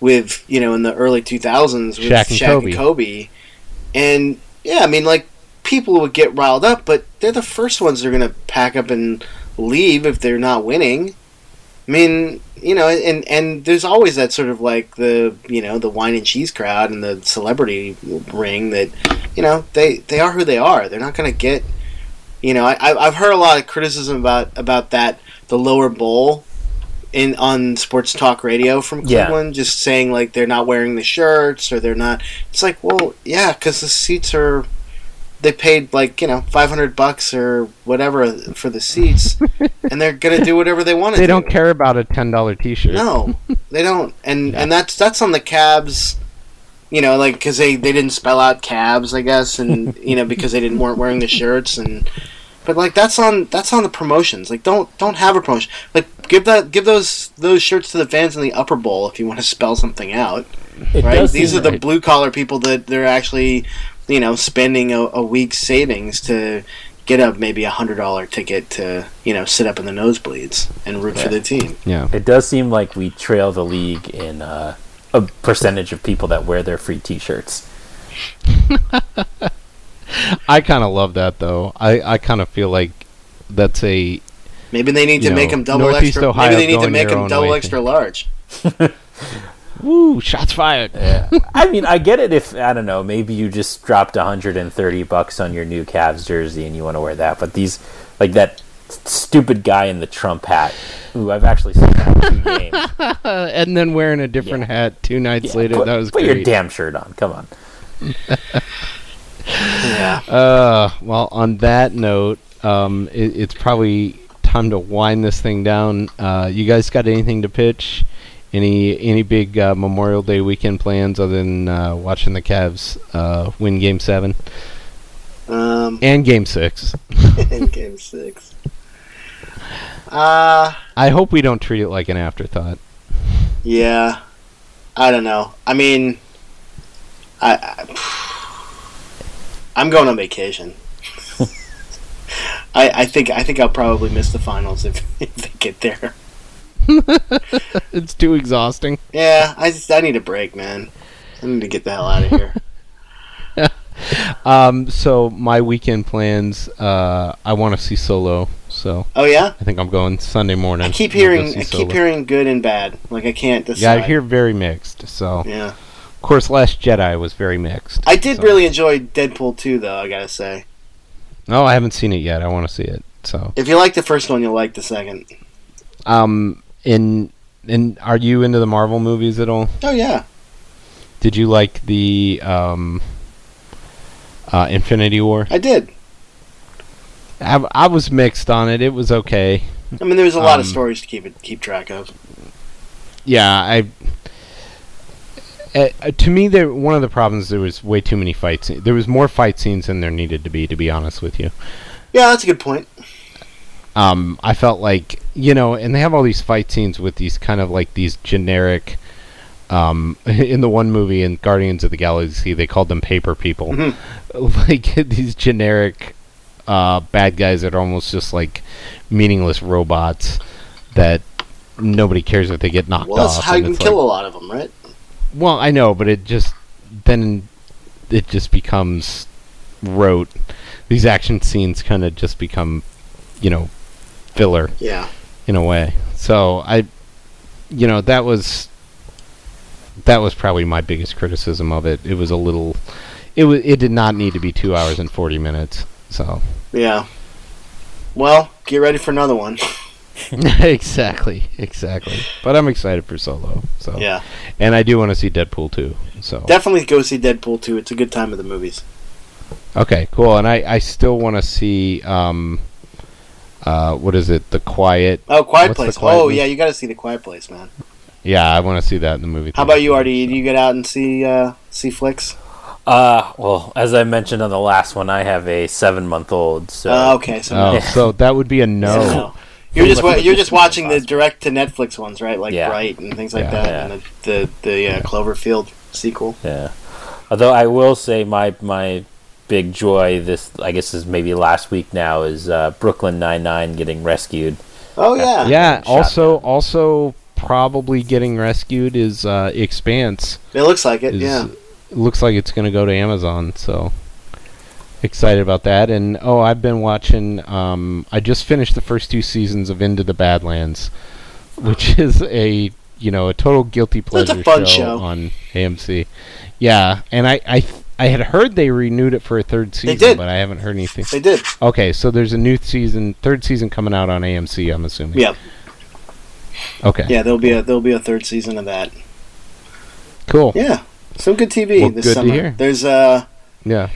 with you know in the early two thousands with Shaq and Shaq Kobe. and Kobe, and yeah, I mean like people would get riled up, but they're the first ones that are gonna pack up and leave if they're not winning. I mean, you know, and and there's always that sort of like the you know the wine and cheese crowd and the celebrity ring that you know they they are who they are. They're not going to get you know I I've heard a lot of criticism about about that the lower bowl in on sports talk radio from Yeah. Cleveland just saying like they're not wearing the shirts or they're not. It's like well yeah because the seats are they paid like you know 500 bucks or whatever for the seats and they're gonna do whatever they want to they do. don't care about a ten dollar T-shirt. No, they don't, and Yeah. and that's that's on the cabs. You know, like because they, they didn't spell out cabs, I guess, and you know because they didn't weren't wearing the shirts, and but like that's on that's on the promotions. Like don't don't have a promotion. Like give that give those those shirts to the fans in the upper bowl if you want to spell something out. it Right? These seem are the blue collar people that they're actually you know spending a, a week's savings to get a maybe a hundred dollar ticket to you know sit up in the nosebleeds and root for the team. Yeah, It does seem like we trail the league in uh, a percentage of people that wear their free T-shirts. I kind of love that though. I I kind of feel like that's a Maybe they need to You make know, them double Northeast extra. Ohio maybe they need to make them double way. extra large. woo shots fired. Yeah. I mean, I get it if I don't know, maybe you just dropped 130 bucks on your new Cavs jersey and you want to wear that, but these like that stupid guy in the Trump hat, who I've actually seen that two games. And then wearing a different hat two nights Yeah, later. put, that was put great. your damn shirt on. Come on. Yeah. Uh, well, on that note, um, it, it's probably time to wind this thing down. Uh, you guys got anything to pitch? Any any big uh, Memorial Day weekend plans other than uh, watching the Cavs uh, win Game Seven Um, and Game Six? in game six. Uh, I hope we don't treat it like an afterthought. yeah. I don't know. I mean, I, I I'm going on vacation. I, I think I think I'll probably miss the finals if, if they get there. It's too exhausting. Yeah, I just I need a break, man. I need to get the hell out of here. Um, so my weekend plans, uh, I want to see Solo. So Oh yeah. I think I'm going Sunday morning. I keep hearing I keep hearing good and bad. Like I can't decide. Yeah. I hear very mixed. So Yeah. of course, Last Jedi was very mixed. I did so- really enjoy Deadpool 2 though, I got to say. No, I haven't seen it yet. I want to see it. So If you like the first one, you'll like the second. um, in in are you into the Marvel movies at all? Oh yeah. Did you like the um, uh, Infinity War? I did. I, I was mixed on it. It was okay. I mean, there was a lot of Um, stories to keep it keep track of. Yeah, I. Uh, uh, to me, there one of the problems there was way too many fight scenes. There was more fight scenes than there needed to be. To be honest with you, Yeah, that's a good point. um, I felt like you know, and they have all these fight scenes with these kind of like these generic. Um, in the one movie in Guardians of the Galaxy, they called them paper people, Mm-hmm. like these generic uh, bad guys that are almost just like meaningless robots that nobody cares if they get knocked off. Well, that's off. how you can kill like- a lot of them, right? Well, I know, but it just then it just becomes rote. These action scenes kind of just become, you know, filler Yeah. In a way. So I, you know, that was that was probably my biggest criticism of it. It was a little, it was it did not need to be two hours and forty minutes. So Yeah. Well, get ready for another one. exactly, exactly. But I'm excited for Solo. So Yeah. and I do want to see Deadpool too. So Definitely go see Deadpool too. It's a good time of the movies. Okay, cool. And I, I still want to see um, uh, what is it? The Quiet. Oh, Quiet What's Place. Quiet oh, Place? yeah, you got to see the Quiet Place, man. Yeah, I want to see that in the movie. How about you, Artie? Do you get out and see uh, see flicks? Uh, well, as I mentioned on the last one, I have a seven-month-old. So Uh, okay, so Oh, so that would be a no. No. You're just wa- you're just watching the direct to Netflix ones, right? Like Yeah. Bright and things like Yeah. that, Yeah. and the the, the uh, Cloverfield sequel. Yeah. Although I will say my my big joy this I guess is maybe last week now is uh, Brooklyn Nine Nine getting rescued. Oh yeah, Yeah. Also, down. also probably getting rescued is uh, Expanse. It looks like it. Is, yeah. Looks like it's going to go to Amazon. So excited about that. And oh, I've been watching. Um, I just finished the first two seasons of Into the Badlands, which is a you know a total guilty a pleasure fun show. on AMC. Yeah, and I I th- I had heard they renewed it for a third season, they did. but I haven't heard anything. They did. Okay, so there's a new season, third season coming out on AMC. I'm assuming. Yeah, Okay. yeah. There'll be a there'll be a third season of that. Cool. Yeah, some good TV Well, this good to summer. hear. There's uh Yeah.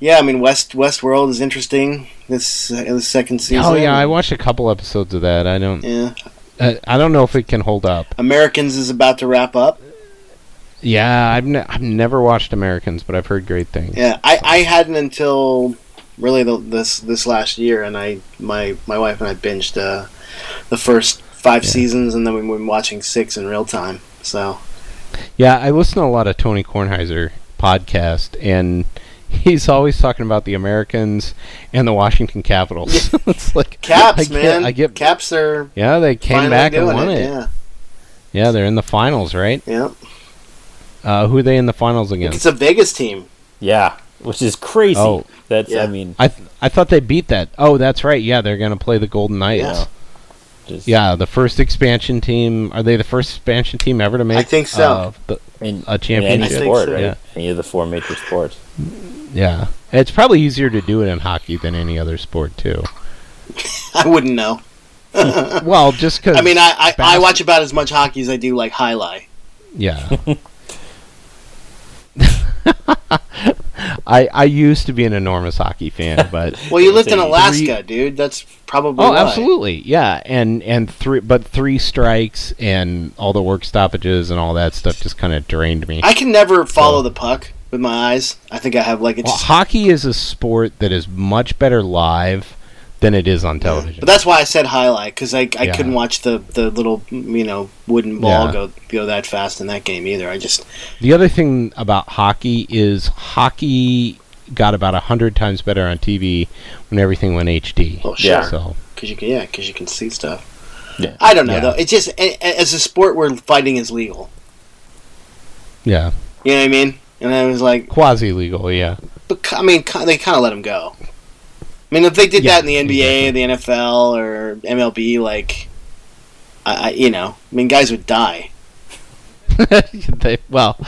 yeah, I mean West Westworld is interesting. This uh, the second season. Oh yeah, I watched a couple episodes of that. I don't. Yeah, Uh, I don't know if it can hold up. Americans is about to wrap up. Yeah, I've ne- I've never watched Americans, but I've heard great things. Yeah, I, I hadn't until really the, this this last year, and I my my wife and I binged uh, the first five Yeah. seasons, and then we've been watching six in real time. So Yeah, I listen to a lot of Tony Kornheiser podcast, and he's always talking about the Americans and the Washington Capitals. it's like Caps, I get, man, I get. Caps are Yeah, they came back and won it. Yeah, Yeah, they're in the finals, right? yeah. Uh, who are they in the finals against? It's a Vegas team. Yeah, which is crazy. Oh. That's Yeah. I mean, I th- I thought they beat that. Oh, that's right. Yeah, they're gonna play the Golden Knights. Yeah. just Yeah, the first expansion team. Are they the first expansion team ever to make? I think so. uh, the, in, a in any championship. Sport, so. right? Yeah. Any of the four major sports. Yeah, it's probably easier to do it in hockey than any other sport too. I wouldn't know. well, just because I mean, I, I, I watch about as much hockey as I do like highlight. Yeah. I I used to be an enormous hockey fan, but Well, you lived in Three- Alaska, dude. That's probably oh, why. absolutely, yeah, and and three, but three strikes and all the work stoppages and all that stuff just kind of drained me. I can never follow So- the puck with my eyes. I think I have like it's. Well, hockey is a sport that is much better live than it is on television. But that's why I said highlight because I, I Yeah. couldn't watch the, the little you know wooden ball Yeah. go go that fast in that game either. I just The other thing about hockey is hockey got about a hundred times better on TV when everything went HD. Oh sure Yeah. So because you can yeah because you can see stuff. Yeah. I don't know Yeah. though. It's just a, a- as a sport where fighting is legal. yeah, You know what I mean? And I was like, quasi legal. Yeah, but I mean, they kind of let him go. I mean, if they did Yeah, that in the NBA, the NFL, or MLB, like, I, I, you know, I mean, guys would die. they, well,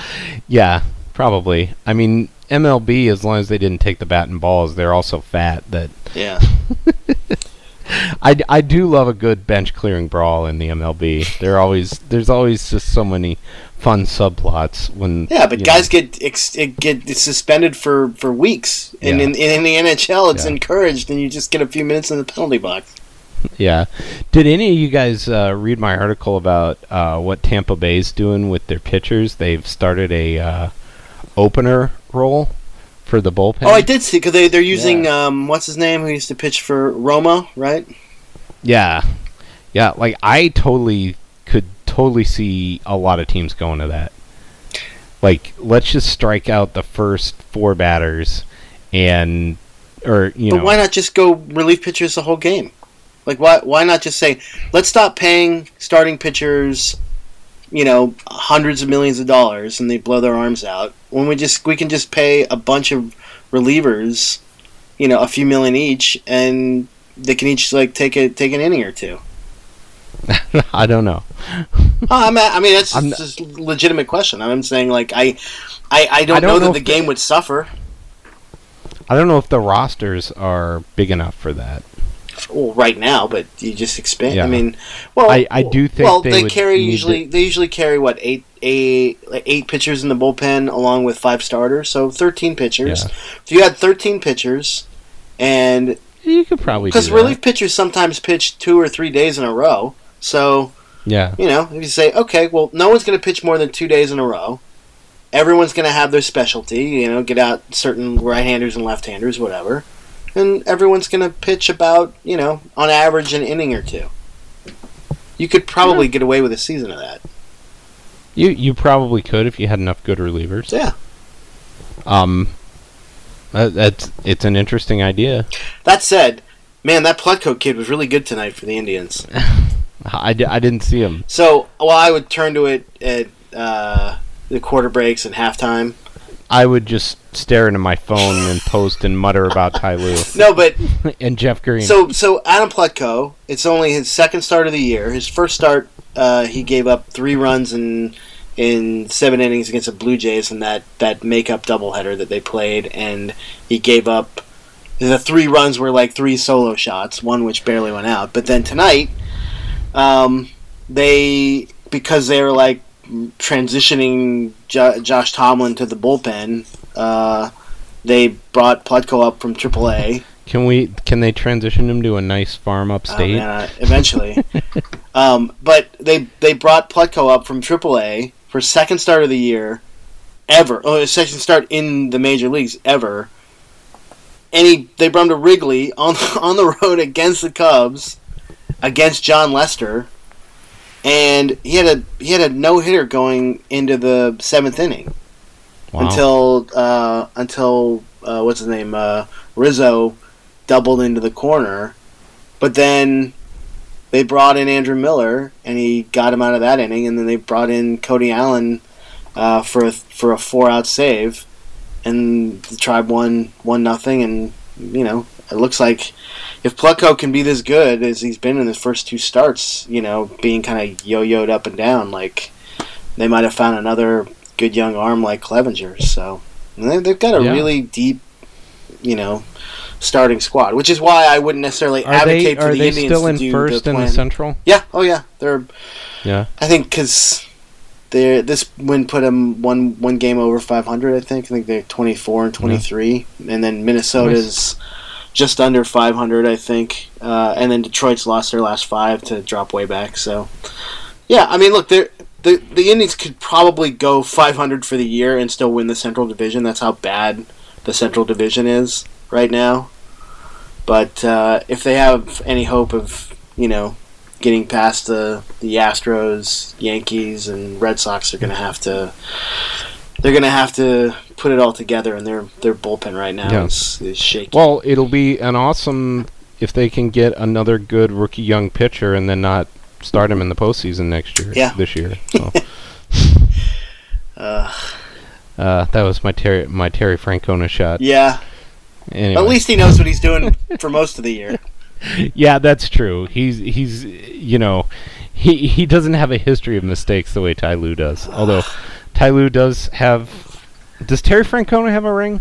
yeah, probably. I mean, MLB, as long as they didn't take the bat and balls, they're also fat. That Yeah. I, I do love a good bench clearing brawl in the MLB. There always there's always just so many fun subplots when Yeah, but guys know, get ex- get suspended for, for weeks, and Yeah. in, in the NHL, it's Yeah. encouraged, and you just get a few minutes in the penalty box. yeah. Did any of you guys uh, read my article about uh, what Tampa Bay's doing with their pitchers? They've started a uh, opener role for the bullpen. Oh, I did see because they they're using um what's his name who used to pitch for Roma, right? Yeah, yeah. Like I totally could totally see a lot of teams going to that. Like, let's just strike out the first four batters, and or you know but know, why not just go relief pitchers the whole game? Like why why not just say let's stop paying starting pitchers, you know, hundreds of millions of dollars and they blow their arms out when we just we can just pay a bunch of relievers, you know, a few million each and they can each like take a take an inning or two. I don't know. Oh, I mean, I mean that's I'm just a legitimate question. I'm saying like I, I, I don't, I don't know, know that the game the- would suffer. I don't know if the rosters are big enough for that. Well, right now, but you just expand. Yeah. I mean, well, I- I do think well they they, carry usually to- they usually carry what eight eight like eight pitchers in the bullpen along with five starters, so thirteen pitchers. Yeah. If you had thirteen pitchers, and You could probably because relief pitchers sometimes pitch two or three days in a row, so Yeah, you know if you say okay, well, no one's going to pitch more than two days in a row. Everyone's going to have their specialty, you know, get out certain right-handers and left-handers, whatever, and everyone's going to pitch about, you know, on average an inning or two. You could probably get away with a season of that. You you probably could if you had enough good relievers. Yeah. Um, that, that's it's an interesting idea. That said, man, that Plutko kid was really good tonight for the Indians. I, I didn't see him. So, well, I would turn to it at uh, the quarter breaks and halftime. I would just stare into my phone and post and mutter about Ty Lue No, but and Jeff Green. so so Adam Plutko. It's only his second start of the year. His first start, uh, he gave up three runs in in seven innings against the Blue Jays in that that makeup doubleheader that they played, and he gave up. The three runs were like three solo shots, one which barely went out. But then tonight, um, they because they were like transitioning jo- Josh Tomlin to the bullpen. Uh, they brought Plutko up from AAA. Can we can they transition him to a nice farm Oh, upstate? man, uh, eventually. um, but they they brought Plutko up from AAA for second start of the year ever. Oh, second start in the major leagues ever. And he they brought him to Wrigley on on the road against the Cubs, against Jon Lester, and he had a he had a no hitter going into the seventh inning Wow. until uh, until uh, what's his name uh, Rizzo doubled into the corner, but then they brought in Andrew Miller and he got him out of that inning, and then they brought in Cody Allen uh, for a, for a four out save, and the Tribe won one nothing, and you know it looks like if Plutko can be this good as he's been in his first two starts, you know, being kind of yo-yoed up and down, like they might have found another good young arm like Clevinger. So they, they've got a Yeah. really deep, you know, starting squad, which is why I wouldn't necessarily are advocate they for are the they Indians still to in do first the in the. Central? Yeah. Oh yeah. They're. Yeah. I think because. They this win put them one one game over 500. I think. I think they're 24 and 23, and then Minnesota's just under 500. I think, uh, and then Detroit's lost their last five to drop way back. So, yeah, I mean, look, they're, the the Indians could probably go 500 for the year and still win the Central Division. That's how bad the Central Division is right now. But uh, if they have any hope of, you know, getting past the the Astros, Yankees, and Red Sox, they're going to have to they're going to have to put it all together. And their their bullpen right now Yeah. is, is shaky. Well, it'll be an awesome if they can get another good rookie young pitcher and then not start him in the postseason next year. Yeah. This year. So. Uh, Uh, that was my Terry my Terry Francona shot. Yeah. Anyway. At least he knows what he's doing for most of the year. yeah, that's true. He's he's you know he he doesn't have a history of mistakes the way Ty Lue does. Although Ty Lue does have. Does Terry Francona have a ring?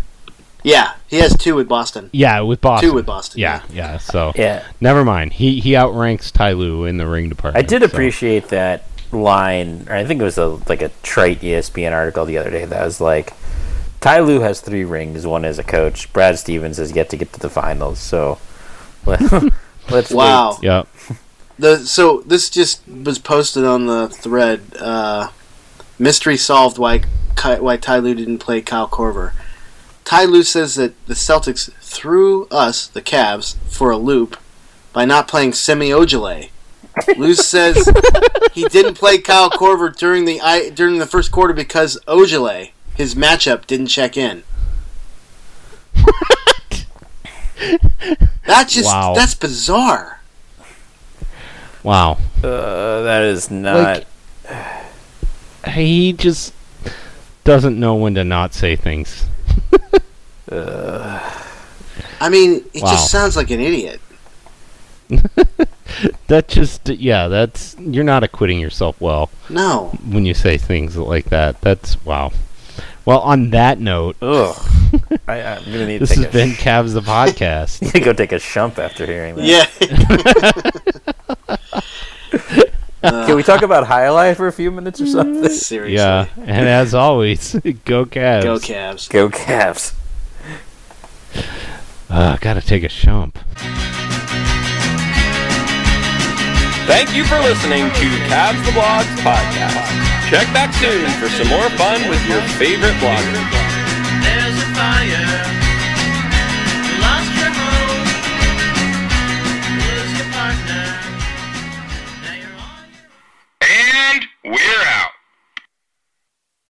Yeah, he has two with Boston. Yeah, with Boston. Two with Boston. Yeah, yeah. So Yeah. never mind. He he outranks Ty Lue in the ring department. I department. did so. appreciate that line, or I think it was a like a trite ESPN article the other day that was like, Ty Lue has three rings, one as a coach. Brad Stevens has yet to get to the finals, so let, let's Wow. wait. Yep. The so this just was posted on the thread. Uh, mystery solved why why Ty Lue didn't play Kyle Korver. Ty Lue says that the Celtics threw us, the Cavs, for a loop by not playing Semi Ojeleye. Lue says he didn't play Kyle Korver during the I, during the first quarter because Ojale, his matchup, didn't check in. That's just Wow. that's bizarre. Wow. Uh, that is not. He just doesn't know when to not say things. I mean, it Wow. just sounds like an idiot. That just yeah. That's you're not acquitting yourself well No. when you say things like that. That's wow. Well, on that note, ugh. I, I'm gonna need to this take has a been Cavs the podcast. need to go take a shump after hearing that. Yeah. Can we talk about highlight for a few minutes or something? Seriously. yeah, and as always, go Cavs. Go Cavs. Go Cavs. Uh, gotta take a shump. Thank you for listening to Cavs the Blogs podcast. Check back soon for some more fun with your favorite bloggers. There's a fire. You lost your home. Lose your partner. Now you're on your And we're out.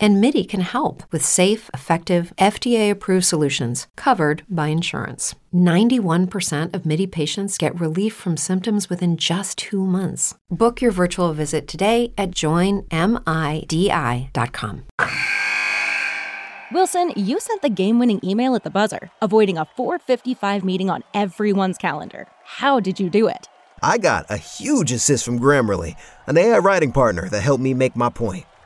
And MIDI can help with safe, effective, FDA approved solutions covered by insurance. 91% of MIDI patients get relief from symptoms within just two months. Book your virtual visit today at joinmidi.com. Wilson, you sent the game winning email at the buzzer, avoiding a 455 meeting on everyone's calendar. How did you do it? I got a huge assist from Grammarly, an AI writing partner that helped me make my point.